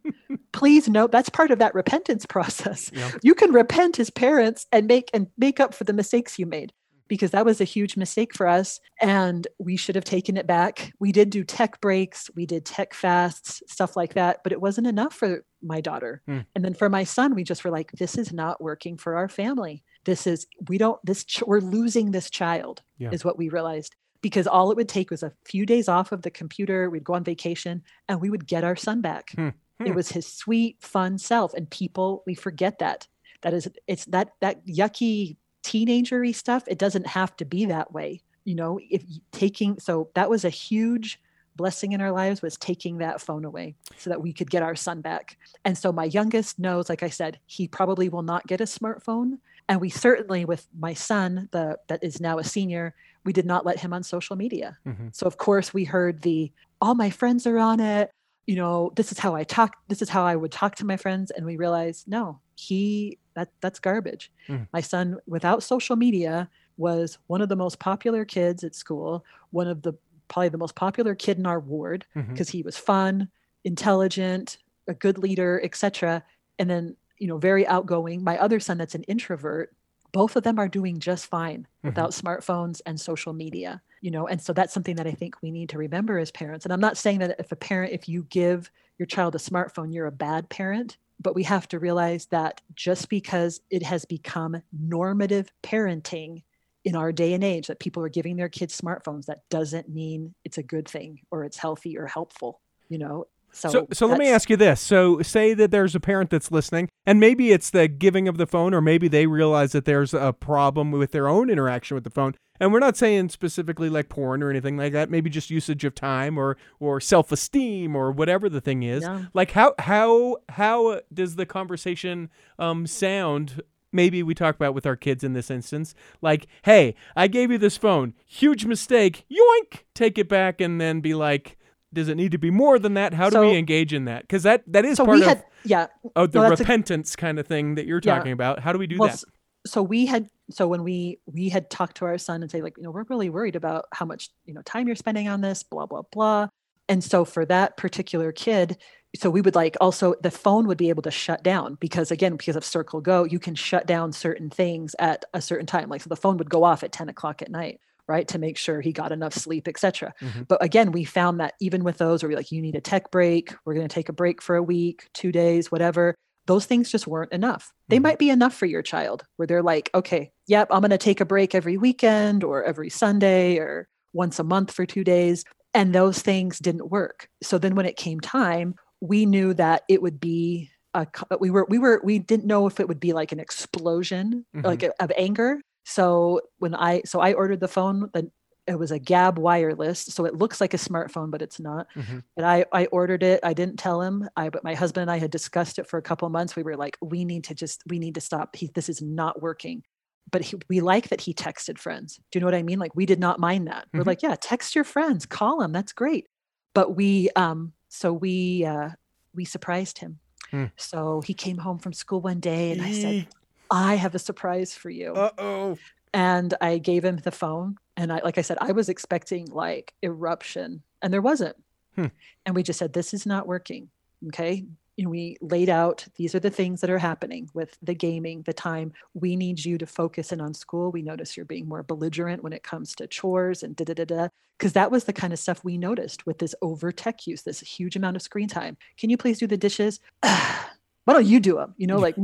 Please note that's part of that repentance process. Yeah. You can repent as parents and make and make up for the mistakes you made because that was a huge mistake for us and we should have taken it back. We did do tech breaks, we did tech fasts, stuff like that, but it wasn't enough for my daughter. Hmm. And then for my son, we just were like this is not working for our family. This is we don't this ch- we're losing this child Yeah. is what we realized because all it would take was a few days off of the computer, we'd go on vacation and we would get our son back. Hmm. Hmm. It was his sweet fun self and people we forget that. That is it's that that yucky teenagery stuff it doesn't have to be that way you know if taking so that was a huge blessing in our lives was taking that phone away so that we could get our son back and so my youngest knows like i said he probably will not get a smartphone and we certainly with my son the that is now a senior we did not let him on social media Mhm. so of course we heard the all my friends are on it you know this is how i talk this is how i would talk to my friends and we realized no he that that's garbage. Mm. my son without social media was one of the most popular kids at school one of the probably the most popular kid in our ward because he was fun intelligent a good leader etc and then you know very outgoing. My other son that's an introvert both of them are doing just fine without smartphones and social media you know and so that's something that i think we need to remember as parents and i'm not saying that if a parent if you give your child a smartphone you're a bad parent but we have to realize that just because it has become normative parenting in our day and age that people are giving their kids smartphones, that doesn't mean it's a good thing or it's healthy or helpful. You know, so, So, so let me ask you this. So, say that there's a parent that's listening, and maybe it's the giving of the phone, or maybe they realize that there's a problem with their own interaction with the phone. And we're not saying specifically like porn or anything like that. Maybe just usage of time, or or self esteem, or whatever the thing is. Yeah. Like how how how does the conversation um sound? Maybe we talk about with our kids in this instance, like, "Hey, I gave you this phone. Huge mistake. Yoink! Take it back," and then be like. Does it need to be more than that? How do we engage in that? Because that that is So part we of yeah. oh the no, that's a- repentance kind of thing that you're Yeah. talking about. How do we do well, that? so we had so when we we had talked to our son and say like you know we're really worried about how much you know time you're spending on this blah blah blah and so for that particular kid so we would like also the phone would be able to shut down because again because of circle go you can shut down certain things at a certain time like so the phone would go off at 10 o'clock at night right to make sure he got enough sleep etc Mhm. but again we found that even with those where we're like you need a tech break we're going to take a break for a week two days whatever those things just weren't enough they Mhm. might be enough for your child where they're like okay yep i'm going to take a break every weekend or every sunday or once a month for two days and those things didn't work so then when it came time we knew that it would be a, we were we were we didn't know if it would be like an explosion Mhm. like of anger so when i so i ordered the phone the it was a Gabb Wireless so it looks like a smartphone but it's not. Mhm. and i i ordered it. I didn't tell him. I but my husband and i had discussed it for a couple of months. We were like we need to just we need to stop. He, this is not working. But he, we like that he texted friends. Do you know what i mean? Like we did not mind that. We're Mhm. like yeah text your friends. Call them that's great. But we um so we uh we surprised him. Hmm. so he came home from school one day and i said. I have a surprise for you Uh-oh. and I gave him the phone. And I, like I said, I was expecting like eruption, and there wasn't. Hmm. And we just said, "This is not working." Okay, and we laid out these are the things that are happening with the gaming, the time. We need you to focus in on school. We notice you're being more belligerent when it comes to chores and da da da da. Because that was the kind of stuff we noticed with this over tech use, this huge amount of screen time. Can you please do the dishes? [SIGHS] Why don't you do them? You know, like,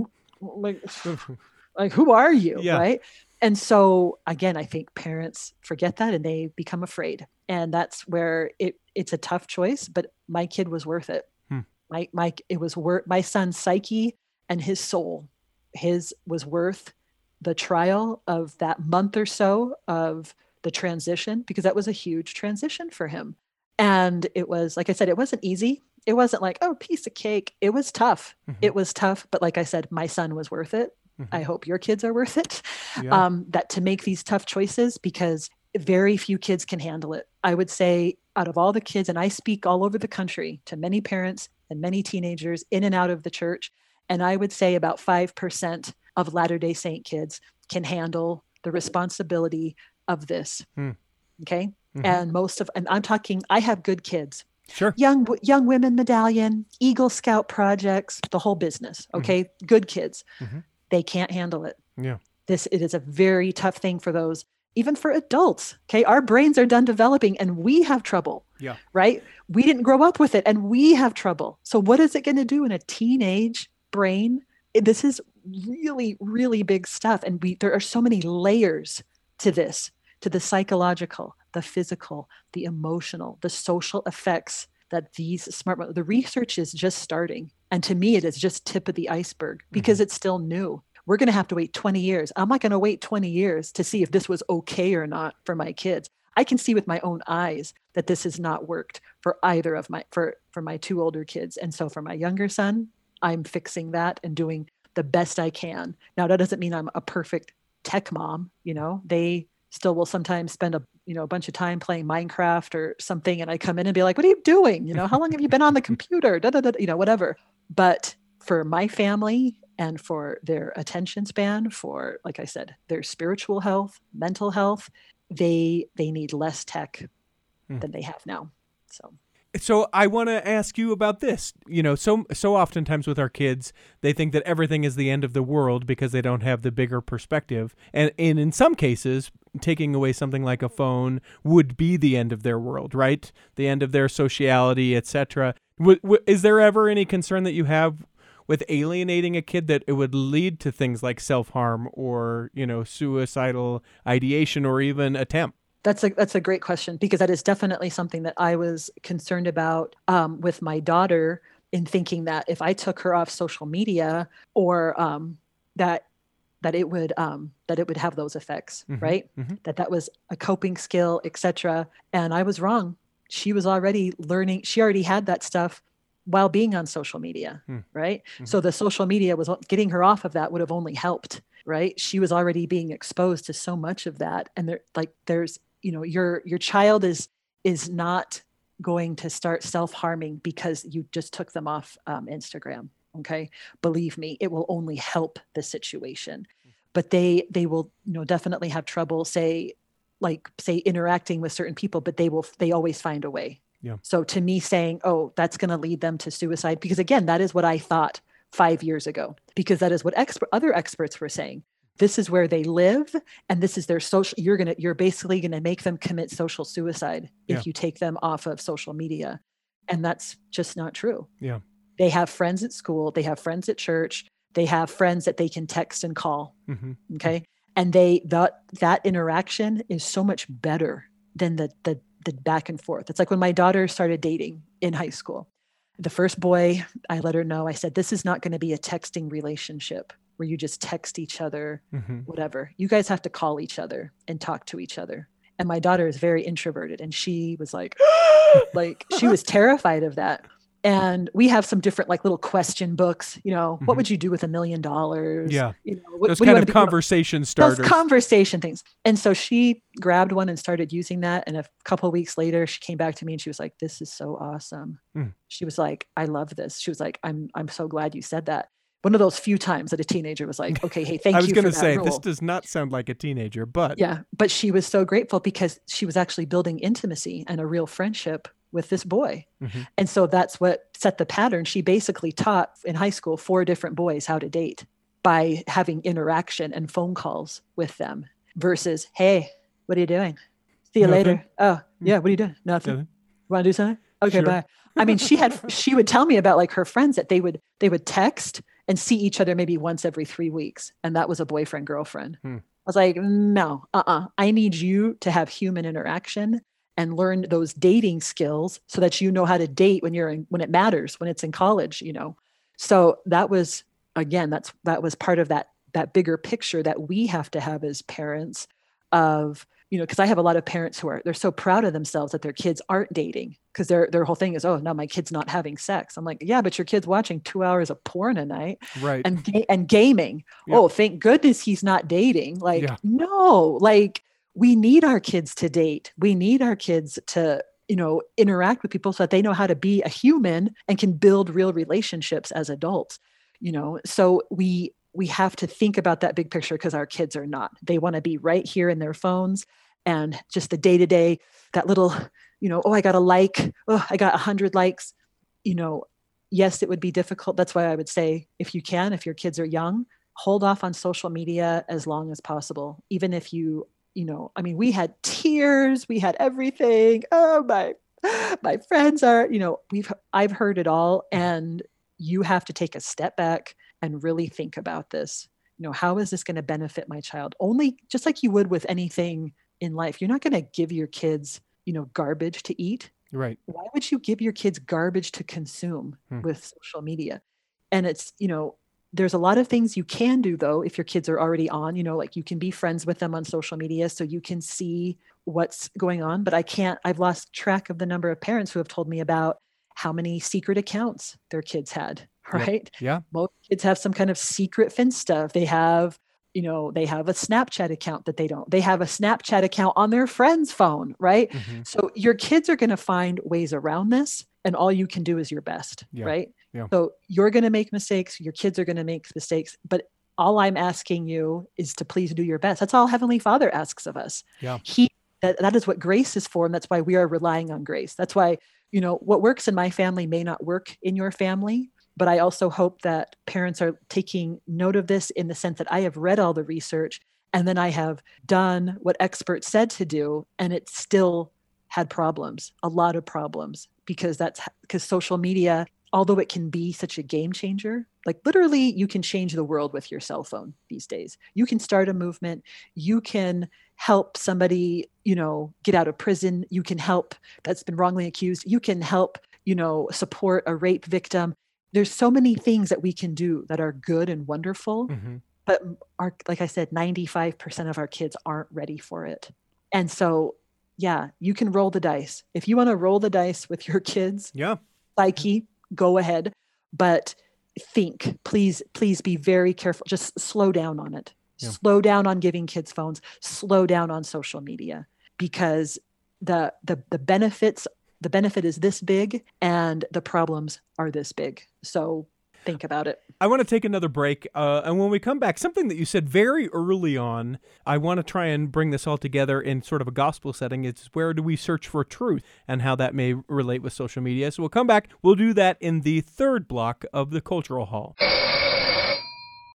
like like who are you [LAUGHS] Yeah. right and so again i think parents forget that and they become afraid and that's where it it's a tough choice but my kid was worth it Hmm. my my it was worth my son's psyche and his soul his was worth the trial of that month or so of the transition because that was a huge transition for him and it was like i said it wasn't easy it wasn't like oh piece of cake it was tough Mhm. it was tough but like i said my son was worth it I hope your kids are worth it. Yeah. Um, that to make these tough choices because very few kids can handle it. I would say, out of all the kids, and I speak all over the country to many parents and many teenagers in and out of the church, and I would say about 5% of Latter day Saint kids can handle the responsibility of this. Hmm. Okay. Mhm. And most of, and I'm talking, I have good kids Sure. young young women medallion eagle scout projects the whole business okay? Good kids. Mhm. they can't handle it. Yeah. this it is a very tough thing for those even for adults okay? Our brains are done developing and we have trouble Yeah. right? We didn't grow up with it and we have trouble. So what is it going to do in a teenage brain? This is really really big stuff and we there are so many layers to this to the psychological the physical the emotional the social effects that these smart the research is just starting. And to me it is just tip of the iceberg because mm-hmm. it's still new. We're going to have to wait 20 years. I'm not going to wait 20 years to see if this was okay or not for my kids. I can see with my own eyes that this has not worked for either of my for for my two older kids. And so for my younger son i'm fixing that and doing the best i can. Now that doesn't mean i'm a perfect tech mom you know? They still will sometimes spend a you know a bunch of time playing minecraft or something and i come in and be like what are you doing? You know how long have you been on the [LAUGHS] computer? Da, da, da, you know whatever. But for my family and for their attention span for like i said their spiritual health mental health they they need less tech Hmm. than they have now. So So I want to ask you about this. You know, so so oftentimes with our kids, they think that everything is the end of the world because they don't have the bigger perspective. And, and in some cases, taking away something like a phone would be the end of their world, right? The end of their sociality, etc. W- w- is there ever any concern that you have with alienating a kid that it would lead to things like self-harm or, you know, suicidal ideation or even attempt? That's a that's a great question because that is definitely something that I was concerned about um, with my daughter in thinking that if I took her off social media or um, that that it would um, that it would have those effects, Mhm, right? mhm. That that was a coping skill, etc. And I was wrong. She was already learning. She already had that stuff while being on social media, Hmm. right? So the social media was getting her off of that would have only helped, right? She was already being exposed to so much of that, and there like there's you know your your child is is not going to start self-harming because you just took them off um, instagram okay? Believe me it will only help the situation. But they they will you know definitely have trouble say like say interacting with certain people but they will they always find a way. Yeah. so to me saying oh that's going to lead them to suicide because again that is what i thought five years ago because that is what expert other experts were saying this is where they live and this is their social you're going to you're basically going to make them commit social suicide Yeah. if you take them off of social media. And that's just not true. Yeah. they have friends at school they have friends at church they have friends that they can text and call hmm okay? And they that that interaction is so much better than the the the back and forth. It's like when my daughter started dating in high school the first boy i let her know i said this is not going to be a texting relationship where you just text each other hmm whatever you guys have to call each other and talk to each other and my daughter is very introverted and she was like [LAUGHS] like she was terrified of that and we have some different like little question books you know Mhm. what would you do with a million dollars Yeah. you know what, Those what kind of be- you know, conversation those starters. conversation things. And so she grabbed one and started using that. And a couple of weeks later, she came back to me and she was like, "This is so awesome." Mm. She was like, "I love this." She was like, "I'm I'm so glad you said that." One of those few times that a teenager was like, "Okay, hey, [LAUGHS] thank you. I was going to say, rule. this does not sound like a teenager, but Yeah, but she was so grateful because she was actually building intimacy and a real friendship with this boy. Mhm. And so that's what set the pattern. She basically taught in high school four different boys how to date by having interaction and phone calls with them versus, hey, what are you doing? See you Nothing. later. Oh, yeah, what are you doing? Nothing. Nothing. Want to do something? Okay, Sure. bye. I mean, she had [LAUGHS] she would tell me about like her friends that they would they would text and see each other maybe once every three weeks, and that was a boyfriend girlfriend. Hmm. I was like, no, uh, uh I need you to have human interaction and learn those dating skills so that you know how to date when you're in when it matters when it's in college. You know, so that was again that's that was part of that that bigger picture that we have to have as parents of you know because i have a lot of parents who are they're so proud of themselves that their kids aren't dating because their their whole thing is oh no my kid's not having sex i'm like yeah but your kid's watching two hours of porn a night right. and ga- and gaming Yeah. oh thank goodness he's not dating like Yeah. no like we need our kids to date we need our kids to you know interact with people so that they know how to be a human and can build real relationships as adults you know so we we have to think about that big picture because our kids are not. They want to be right here in their phones and just the day to day that little you know oh i got a like. Oh i got a 100 likes. You know yes it would be difficult. That's why i would say if you can if your kids are young hold off on social media as long as possible. Even if you you know i mean we had tears we had everything. Oh my my friends are you know we've i've heard it all and you have to take a step back and really think about this you know how is this going to benefit my child only just like you would with anything in life you're not going to give your kids you know garbage to eat right. why would you give your kids garbage to consume Hmm. with social media and it's you know there's a lot of things you can do though if your kids are already on you know like you can be friends with them on social media so you can see what's going on but i can't i've lost track of the number of parents who have told me about how many secret accounts their kids had. Right Yeah. most kids have some kind of secret finsta they have you know they have a snapchat account that they don't they have a snapchat account on their friend's phone right Mhm. so your kids are going to find ways around this, and all you can do is your best, Yeah, right? yeah. So you're going to make mistakes. Your kids are going to make mistakes, but all I'm asking you is to please do your best. That's all Heavenly Father asks of us. Yeah. He that that is what grace is for, and that's why we are relying on grace. That's why you know what works in my family may not work in your family. But I also hope that parents are taking note of this in the sense that I have read all the research and then I have done what experts said to do, and it still had problems, a lot of problems, because that's because social media although it can be such a game changer, like literally, you can change the world with your cell phone these days. You can start a movement. You can help somebody, you know, get out of prison. You can help that's been wrongly accused. You can help, you know, support a rape victim. There's so many things that we can do that are good and wonderful. Mm-hmm. But our, like I said, 95% of our kids aren't ready for it. And so, yeah, you can roll the dice. If you want to roll the dice with your kids, Yeah. psyche, go ahead. But think, please, please be very careful. Just slow down on it. Yeah. Slow down on giving kids phones. Slow down on social media because the the the benefits the benefit is this big and the problems are this big. So think about it. I want to take another break. Uh, and when we come back, something that you said very early on, I want to try and bring this all together in sort of a gospel setting. It's where do we search for truth and how that may relate with social media. So we'll come back. We'll do that in the third block of the Cultural Hall.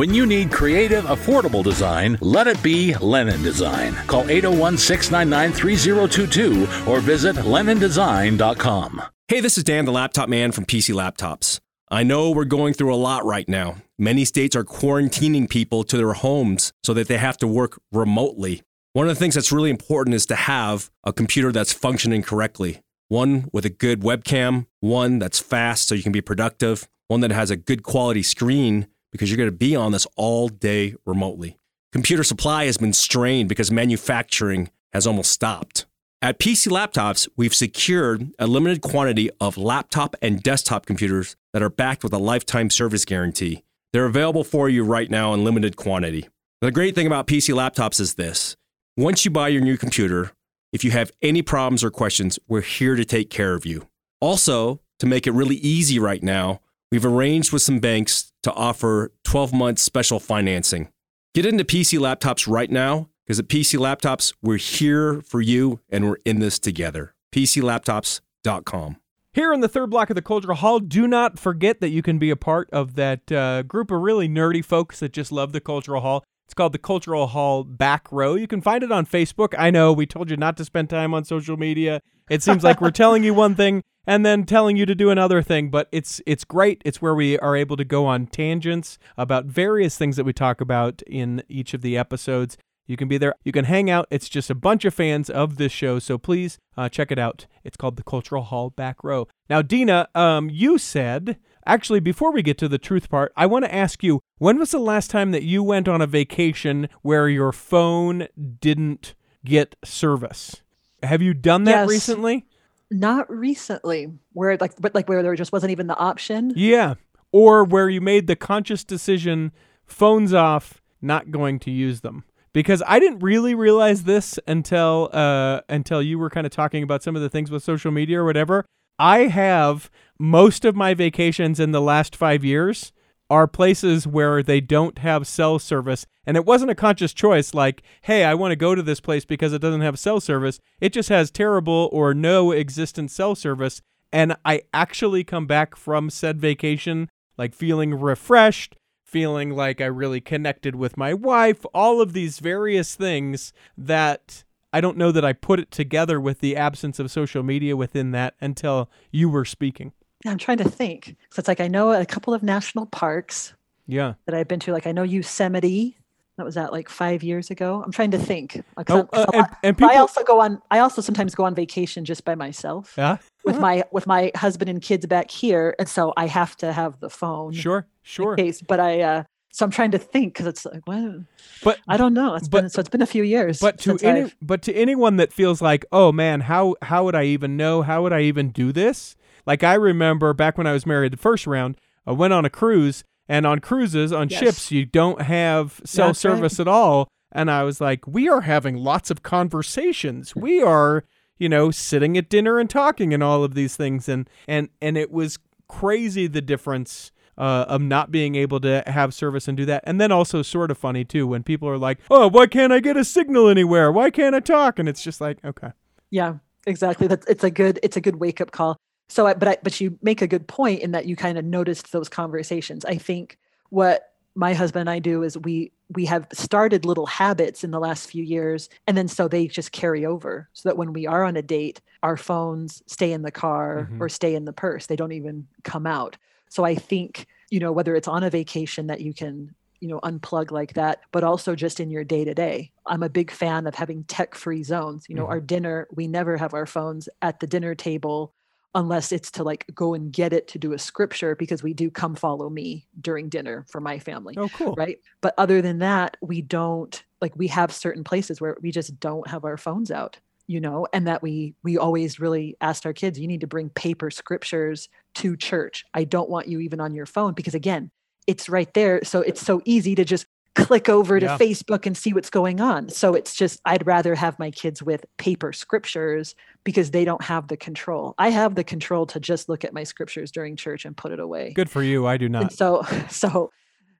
When you need creative, affordable design, let it be Lennon Design. Call 801 699 3022 or visit LennonDesign.com. Hey, this is Dan, the laptop man from PC Laptops. I know we're going through a lot right now. Many states are quarantining people to their homes so that they have to work remotely. One of the things that's really important is to have a computer that's functioning correctly. One with a good webcam, one that's fast so you can be productive, one that has a good quality screen because you're going to be on this all day remotely. Computer supply has been strained because manufacturing has almost stopped. At PC Laptops, we've secured a limited quantity of laptop and desktop computers that are backed with a lifetime service guarantee. They're available for you right now in limited quantity. The great thing about PC Laptops is this once you buy your new computer, if you have any problems or questions, we're here to take care of you. Also, to make it really easy right now, we've arranged with some banks to offer 12 month special financing. Get into PC Laptops right now because at PC Laptops, we're here for you and we're in this together. PCLaptops.com. Here in the third block of the Cultural Hall, do not forget that you can be a part of that uh, group of really nerdy folks that just love the Cultural Hall. It's called the Cultural Hall Back Row. You can find it on Facebook. I know we told you not to spend time on social media. It seems like we're telling you one thing and then telling you to do another thing, but it's it's great. It's where we are able to go on tangents about various things that we talk about in each of the episodes. You can be there. You can hang out. It's just a bunch of fans of this show. So please uh, check it out. It's called the Cultural Hall Back Row. Now, Dina, um, you said, actually, before we get to the truth part, I want to ask you when was the last time that you went on a vacation where your phone didn't get service? Have you done that Yes. recently? Not recently, where like but like where there just wasn't even the option. Yeah. Or where you made the conscious decision, phones off, not going to use them. Because I didn't really realize this until uh, until you were kind of talking about some of the things with social media or whatever. I have most of my vacations in the last five years are places where they don't have cell service. And it wasn't a conscious choice like, hey, I want to go to this place because it doesn't have cell service. It just has terrible or no existent cell service. And I actually come back from said vacation like feeling refreshed, feeling like I really connected with my wife, all of these various things that I don't know that I put it together with the absence of social media within that until you were speaking. I'm trying to think. So it's like I know a couple of national parks Yeah. that I've been to. Like I know Yosemite. That was that like five years ago. I'm trying to think. Oh, uh, and- I- and but I also go on. I also sometimes go on vacation just by myself Yeah. with my with my husband and kids back here, and so I have to have the phone. Sure. Sure. case. But I. uh So I'm trying to think because it's like, well, But I don't know. It's but- been so it's been a few years. but to any I've- but to anyone that feels like oh man how how would i even know how would i even do this like i remember back when i was married the first round i went on a cruise and on cruises on Yes. ships you don't have cell That's right. service at all and i was like we are having lots of conversations we are you know sitting at dinner and talking and all of these things and and and it was crazy the difference uh, of not being able to have service and do that. And then also sort of funny too when people are like, "Oh, why can't I get a signal anywhere? Why can't I talk?" And it's just like, okay, Yeah, exactly. That's it's a good it's a good wake up call. So, I, but I, but you make a good point in that you kind of noticed those conversations. I think what my husband and I do is we we have started little habits in the last few years, and then so they just carry over, so that when we are on a date, our phones stay in the car Mhm. or stay in the purse. They don't even come out. So I think you know whether it's on a vacation that you can you know unplug like that but also just in your day to day i'm a big fan of having tech free zones you know Mhm. our dinner we never have our phones at the dinner table unless it's to like go and get it to do a scripture because we do come follow me during dinner for my family oh cool, right? But other than that we don't like we have certain places where we just don't have our phones out you know and that we we always really asked our kids you need to bring paper scriptures to church. I don't want you even on your phone because again it's right there. So it's so easy to just click over to Yeah. facebook and see what's going on. So it's just i'd rather have my kids with paper scriptures because they don't have the control. I have the control to just look at my scriptures during church and put it away. Good for you. I do and not. so [LAUGHS] so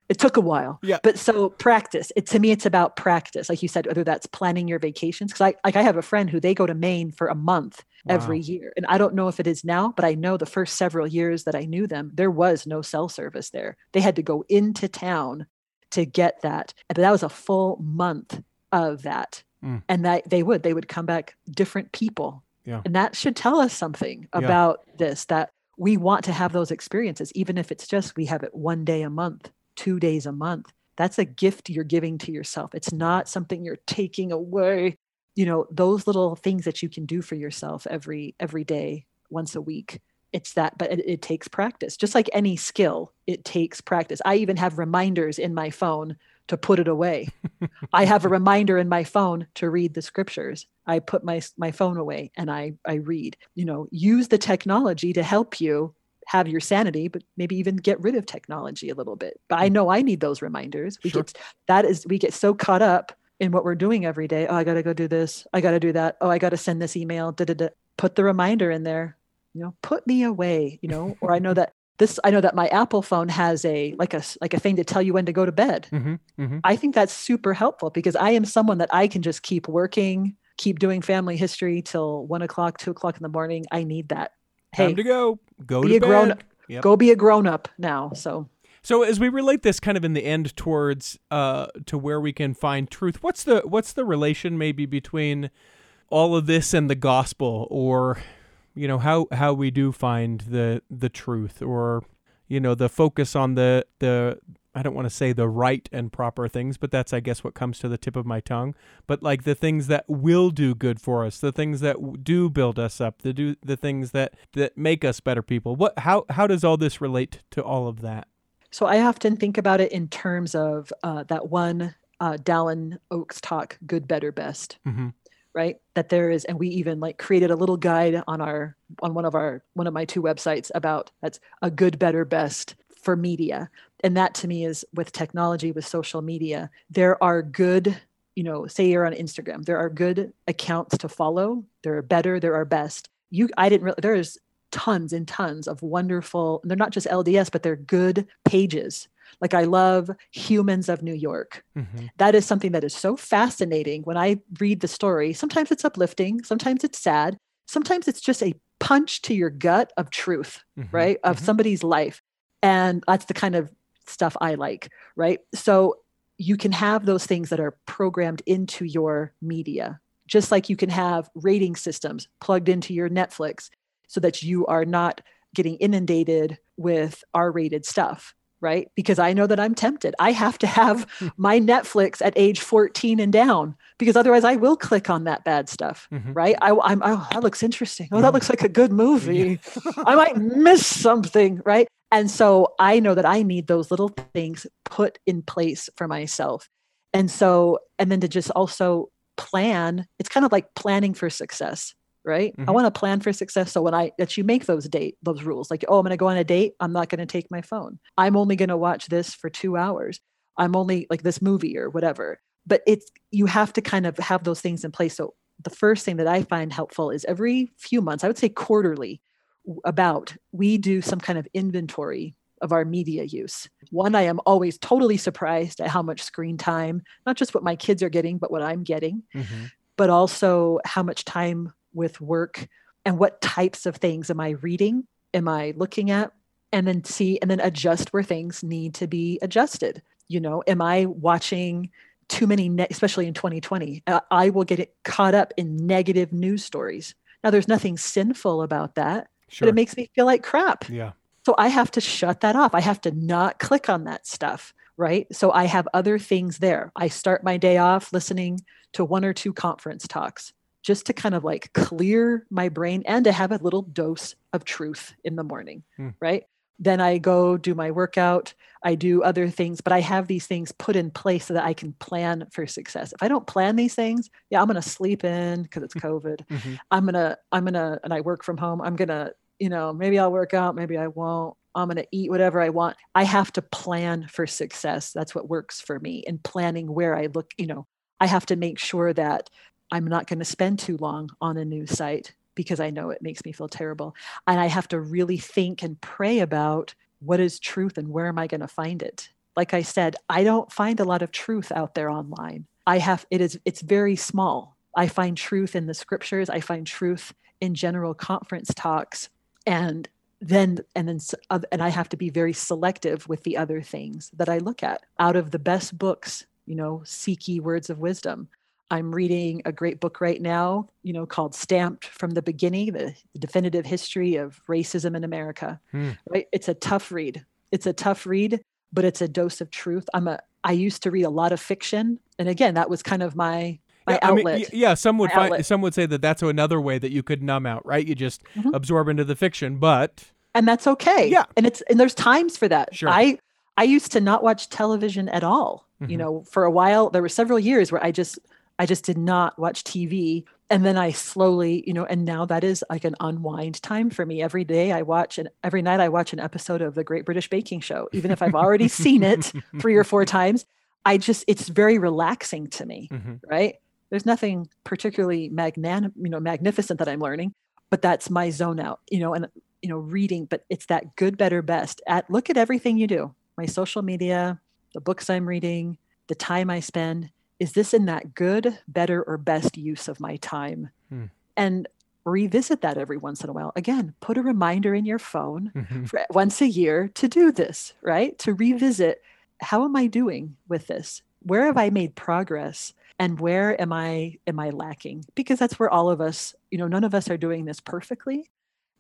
it took a while. Yeah. but so practice. It to me it's about practice like you said whether that's planning your vacations. Because i like i have a friend who they go to maine for a month every year. And i don't know if it is now but i know the first several years that i knew them there was no cell service there. They had to go into town to get that but that was a full month of that Mm. and that they would they would come back different people Yeah. and that should tell us something Yeah. about this that we want to have those experiences even if it's just we have it one day a month two days a month that's a gift you're giving to yourself it's not something you're taking away you know those little things that you can do for yourself every every day once a week it's that but it, it takes practice. Just like any skill it takes practice. I even have reminders in my phone to put it away. [LAUGHS] I have a reminder in my phone to read the scriptures. I put my my phone away and i i read. You know use the technology to help you have your sanity but maybe even get rid of technology a little bit. But i mm. know i need those reminders. We Sure. get that is we get so caught up in what we're doing every day. Oh i got to go do this. I got to do that. Oh i got to send this email. Da, da, da. put the reminder in there you know put me away you know or i know that this i know that my apple phone has a like a like a thing to tell you when to go to bed hmm hmm I think that's super helpful because I am someone that I can just keep working, keep doing family history till one o'clock, two o'clock in the morning. I need that. Time to go. Go be to a grown bed. Yep. go be a grown up now. So So as we relate this kind of in the end towards uh to where we can find truth, what's the what's the relation maybe between all of this and the gospel or you know how how we do find the the truth or you know the focus on the the I don't want to say the right and proper things, but that's I guess what comes to the tip of my tongue. But like the things that will do good for us, the things that do build us up, the do the things that that make us better people. What how how does all this relate to all of that? so I often think about it in terms of uh, that one uh, Dallin Oaks talk, good, better, best. Mm-hmm. Right? That there is and we even like created a little guide on our on one of our one of my two websites about that's a good better best for media. And that to me is with technology with social media there are good you know say you're on instagram there are good accounts to follow. There are better there are best. You i didn't really there's tons and tons of wonderful they're not just lds but they're good pages like i love humans of new york Mm-hmm. that is something that is so fascinating when I read the story. Sometimes it's uplifting, sometimes it's sad, sometimes it's just a punch to your gut of truth, Mhm, right? Of mhm. somebody's life. And that's the kind of stuff I like, right? So you can have those things that are programmed into your media, just like you can have rating systems plugged into your Netflix so that you are not getting inundated with R rated stuff. Right. Because I know that I'm tempted. I have to have my Netflix at age 14 and down because otherwise I will click on that bad stuff. Mhm. Right. I, I'm, oh, that looks interesting. Oh, that looks like a good movie. [LAUGHS] I might miss something. Right. And so I know that I need those little things put in place for myself. And so, and then to just also plan, it's kind of like planning for success right? I Mhm. want to plan for success. So when I that you make those date those rules, like oh, I'm going to go on a date, I'm not going to take my phone. I'm only going to watch this for two hours. I'm only like this movie or whatever. But it's you have to kind of have those things in place. So the first thing that I find helpful is every few months, I would say quarterly, about, we do some kind of inventory of our media use. One, I am always totally surprised at how much screen time, not just what my kids are getting, but what I'm getting, Mhm. but also how much time with work and what types of things am I reading? Am I looking at? And then see, and then adjust where things need to be adjusted. You know, am I watching too many, ne- especially in 2020? Uh, I will get it caught up in negative news stories. Now, there's nothing sinful about that, Sure. but it makes me feel like crap. yeah. So I have to shut that off. I have to not click on that stuff, right? So I have other things there. I start my day off listening to one or two conference talks just to kind of like clear my brain and to have a little dose of truth in the morning, Hmm. right? Then I go do my workout. I do other things, but I have these things put in place so that I can plan for success. If I don't plan these things, yeah, I'm going to sleep in because it's COVID. Mhm. I'm going to, I'm going to, and I work from home. I'm going to, you know, maybe I'll work out, maybe I won't. I'm going to eat whatever I want. I have to plan for success. That's what works for me in planning where I look. You know, I have to make sure that I'm not going to spend too long on a new site because I know it makes me feel terrible. And I have to really think and pray about what is truth and where am I going to find it. Like I said, I don't find a lot of truth out there online. I have it is it's very small. I find truth in the scriptures. I find truth in general conference talks and then and then and i have to be very selective with the other things that i look at out of the best books you know seek ye words of wisdom i'm reading a great book right now you know called stamped from the beginning the, the definitive history of racism in america Hmm. right it's a tough read it's a tough read but it's a dose of truth i'm a i used to read a lot of fiction and again that was kind of my my Yeah, I mean, outlet yeah, some would find some would say that that's another way that you could numb out, right? You just Mhm. absorb into the fiction, but and that's okay Yeah. and it's and there's times for that Sure. i i used to not watch television at all you Mhm. know for a while there were several years where i just i just did not watch tv and then i slowly you know and now that is like an unwind time for me. Every day i watch and every night i watch an episode of the great british baking show even if i've already [LAUGHS] seen it three or four times. I just it's very relaxing to me Mhm. right? There's nothing particularly magnan you know magnificent that i'm learning but that's my zone out you know and you know reading but it's that good better best at look at everything you do my social media the books i'm reading the time i spend is this in that good better or best use of my time? Hmm. and revisit that every once in a while. Again put a reminder in your phone Mhm. for once a year to do this right? To revisit how am i doing with this? Where have i made progress? And where am i am i lacking? Because that's where all of us you know none of us are doing this perfectly.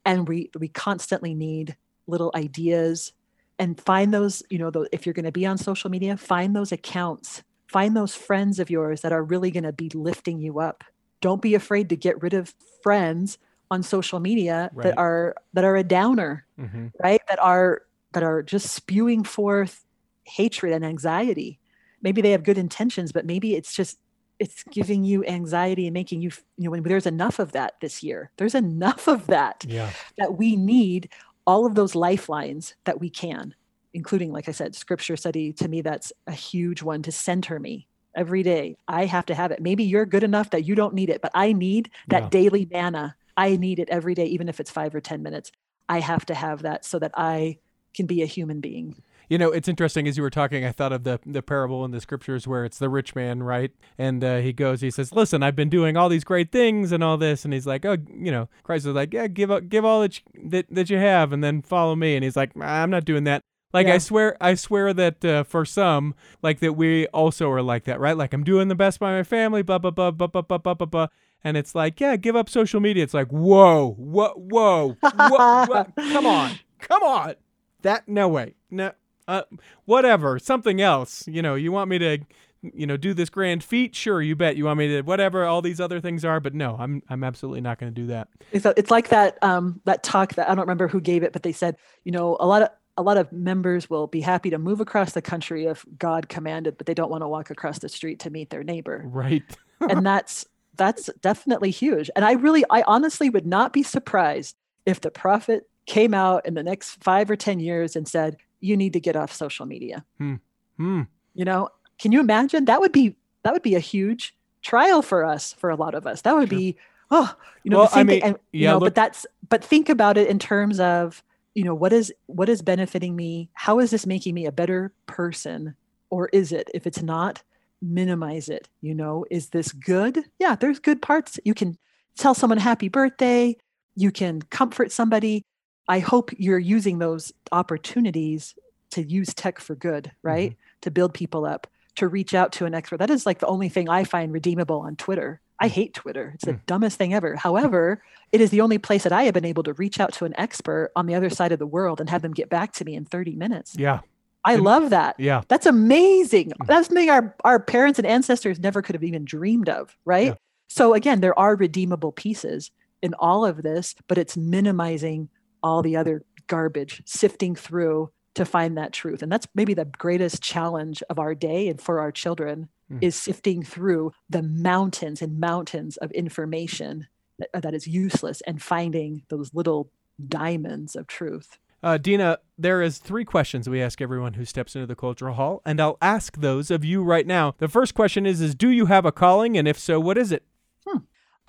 And we we constantly need little ideas. And find those you know tho- if you're going to be on social media find those accounts find those friends of yours that are really going to be lifting you up. Don't be afraid to get rid of friends on social media Right. that are that are a downer Mhm. right? That are that are just spewing forth hatred and anxiety. Maybe they have good intentions but maybe it's just it's giving you anxiety and making you you know when there's enough of that this year. There's enough of that yeah, that we need all of those lifelines that we can including like i said scripture study to me that's a huge one to center me every day i have to have it maybe you're good enough that you don't need it but i need that Yeah. daily manna i need it every day even if it's 5 or 10 minutes i have to have that so that i can be a human being You know, it's interesting as you were talking. I thought of the the parable in the scriptures where it's the rich man, right? And uh, he goes, he says, "Listen, I've been doing all these great things and all this," and he's like, "Oh, you know," Christ is like, "Yeah, give up, give all that you, that that you have, and then follow me." And he's like, "I'm not doing that." Like I swear, I swear that uh, for some, like that we also are like that, right? Like I'm doing the best by my family, blah blah blah blah blah blah blah blah. blah. And it's like, yeah, give up social media. It's like, whoa, what, whoa, whoa, whoa, come on, [LAUGHS] come on. That no way, no, uh, whatever, something else. You know, you want me to, you know, do this grand feat? Sure, you bet. You want me to whatever all these other things are, but no, I'm I'm absolutely not going to do that. it's, a- it's like that um that talk that i don't remember who gave it but they said you know a lot of a lot of members will be happy to move across the country if god commanded but they don't want to walk across the street to meet their neighbor Right. [LAUGHS] and that's that's definitely huge and i really i honestly would not be surprised if the prophet came out in the next five or ten years and said you need to get off social media Hmm. you know can you imagine that would be that would be a huge trial for us for a lot of us that would Sure. be oh you know Well, the same I thing mean, and, you yeah, know look- but that's but think about it in terms of you know what is what is benefiting me? How is this making me a better person? Or is it if it's not minimize it you know? Is this good? Yeah there's good parts. You can tell someone happy birthday. You can comfort somebody. I hope you're using those opportunities to use tech for good mm-hmm. right? To build people up to reach out to an expert. That is like the only thing i find redeemable on twitter i mm. hate twitter it's the mm. dumbest thing ever however it is the only place that i have been able to reach out to an expert on the other side of the world and have them get back to me in 30 minutes Yeah. i love that Yeah. that's amazing. Mm. That's something our, our parents and ancestors never could have even dreamed of, right? Yeah. So again, there are redeemable pieces in all of this, but it's minimizing all the other garbage, sifting through to find that truth. And that's maybe the greatest challenge of our day and for our children Mm. is sifting through the mountains and mountains of information that, that is useless and finding those little diamonds of truth. Uh, Dina, there is three questions we ask everyone who steps into the cultural hall, and I'll ask those of you right now. The first question is: Is do you have a calling, and if so, what is it?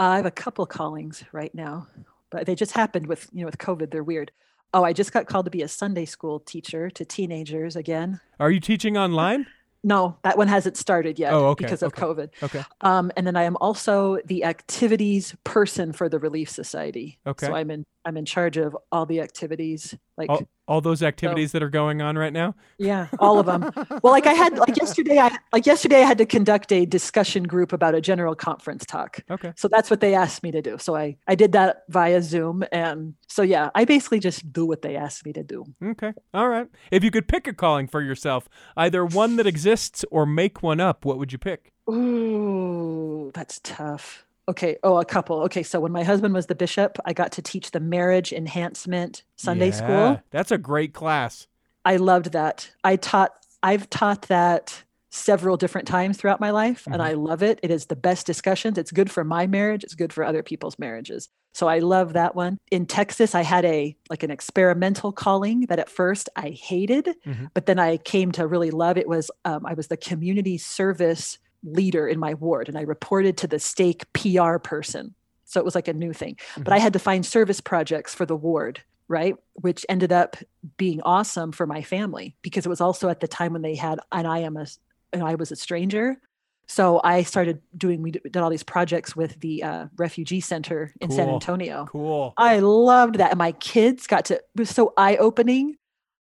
I have a couple callings right now, but they just happened with you know with COVID. They're weird. Oh, I just got called to be a Sunday school teacher to teenagers again. Are you teaching online? No, that one hasn't started yet Oh, okay, because of okay. COVID. Okay. Um, and then I am also the activities person for the Relief Society. Okay. So I'm in I'm in charge of all the activities, like All, all those activities that are going on right now. yeah, all of them. well, like I had like yesterday, I like yesterday I had to conduct a discussion group about a general conference talk. Okay. So that's what they asked me to do. So I I did that via Zoom, and so yeah, I basically just do what they asked me to do. Okay. All right. If you could pick a calling for yourself, either one that exists or make one up, what would you pick? Ooh, that's tough. Okay. Oh, a couple. Okay. So when my husband was the bishop, I got to teach the marriage enhancement Sunday Yeah, school. That's a great class. I loved that. I taught, I've taught that several different times throughout my life, and I love it. It is the best discussions. It's good for my marriage, it's good for other people's marriages. So I love that one. In Texas, I had a like an experimental calling that at first I hated, Mhm. but then I came to really love. It was um, I was the community service leader in my ward, and I reported to the stake PR person. So it was like a new thing. But I had to find service projects for the ward, right? Which ended up being awesome for my family because it was also at the time when they had and I am a and I was a stranger. So I started doing we did all these projects with the uh, refugee center in San Antonio. Cool. I loved that, and my kids got to. It was so eye opening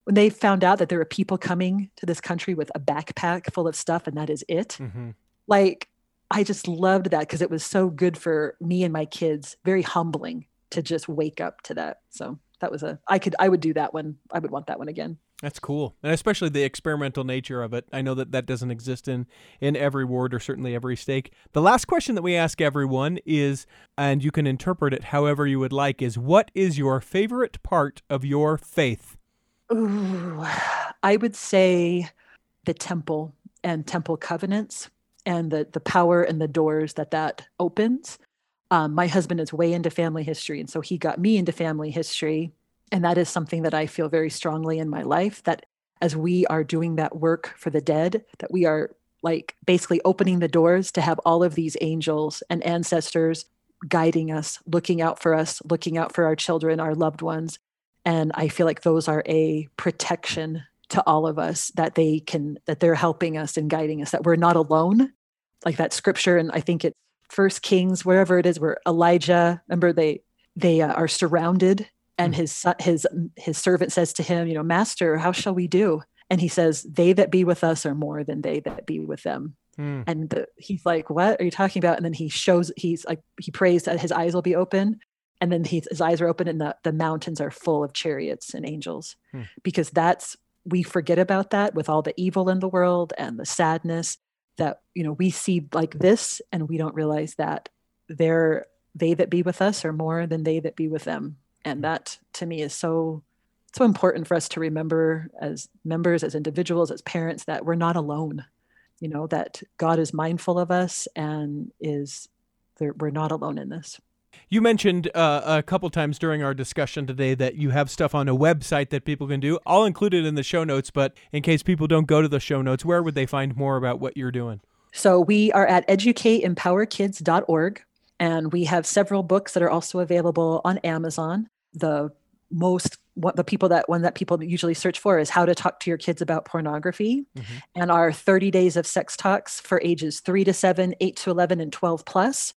when they found out that there were people coming to this country with a backpack full of stuff, and that is it hmm like I just loved that because it was so good for me and my kids. Very humbling to just wake up to that. So that was a I could I would do that one. I would want that one again. That's cool, and especially the experimental nature of it. I know that that doesn't exist in in every ward or certainly every stake. The last question that we ask everyone is, and you can interpret it however you would like, is what is your favorite part of your faith? Ooh, I would say the temple and temple covenants and the the power and the doors that that opens. Um, my husband is way into family history, and so he got me into family history, and that is something that I feel very strongly in my life. That as we are doing that work for the dead, that we are like basically opening the doors to have all of these angels and ancestors guiding us, looking out for us, looking out for our children, our loved ones, and i feel like those are a protection to all of us that they can that they're helping us and guiding us that we're not alone. Like that scripture and i think it's first kings wherever it is where elijah remember they they uh, are surrounded and his son, his his servant says to him you know master how shall we do? And he says they that be with us are more than they that be with them. Hmm. and the, he's like what are you talking about? And then he shows he's like he prays that his eyes will be open and then he, his eyes are open and the, the mountains are full of chariots and angels. Hmm. because that's we forget about that with all the evil in the world and the sadness that you know we see like this and we don't realize that they're they that be with us are more than they that be with them. And mm. that to me is so so important for us to remember as members as individuals as parents that we're not alone you know that god is mindful of us and is we're not alone in this You mentioned uh, a couple times during our discussion today that you have stuff on a website that people can do. I'll include it in the show notes, but in case people don't go to the show notes, where would they find more about what you're doing? So we are at educateempowerkids.org, and we have several books that are also available on Amazon. the most what the people that one that people usually search for is how to talk to your kids about pornography Mm-hmm. and our 30 days of sex talks for ages 3 to 7 8 to 11 and 12 plus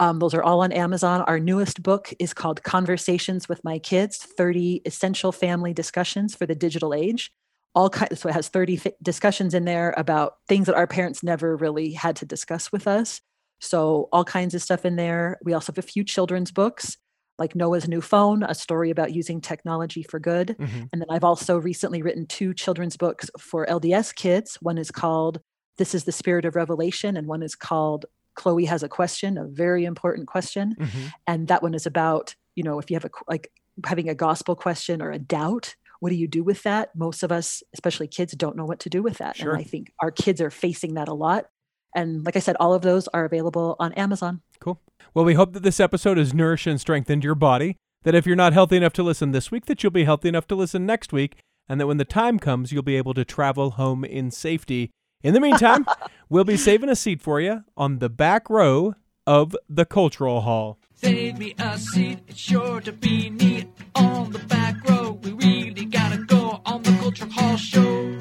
um, those are all on amazon our newest book is called conversations with my kids 30 essential family discussions for the digital age all kinds so it has 30 fi- discussions in there about things that our parents never really had to discuss with us so all kinds of stuff in there we also have a few children's books like Noah's New Phone, a story about using technology for good. Mhm. And then I've also recently written two children's books for LDS kids. One is called This is the Spirit of Revelation, and one is called Chloe Has a Question, a very important question. Mhm. And that one is about, you know, if you have a, like having a gospel question or a doubt, what do you do with that? Most of us, especially kids, don't know what to do with that. Sure. And I think our kids are facing that a lot. And like I said, all of those are available on Amazon. Cool. Well, we hope that this episode has nourished and strengthened your body. That if you're not healthy enough to listen this week, that you'll be healthy enough to listen next week, and that when the time comes, you'll be able to travel home in safety. In the meantime, we'll be saving a seat for you on the back row of the Cultural Hall. Save me a seat, it's sure to be neat on the back row. We really gotta go on the Culture Hall show.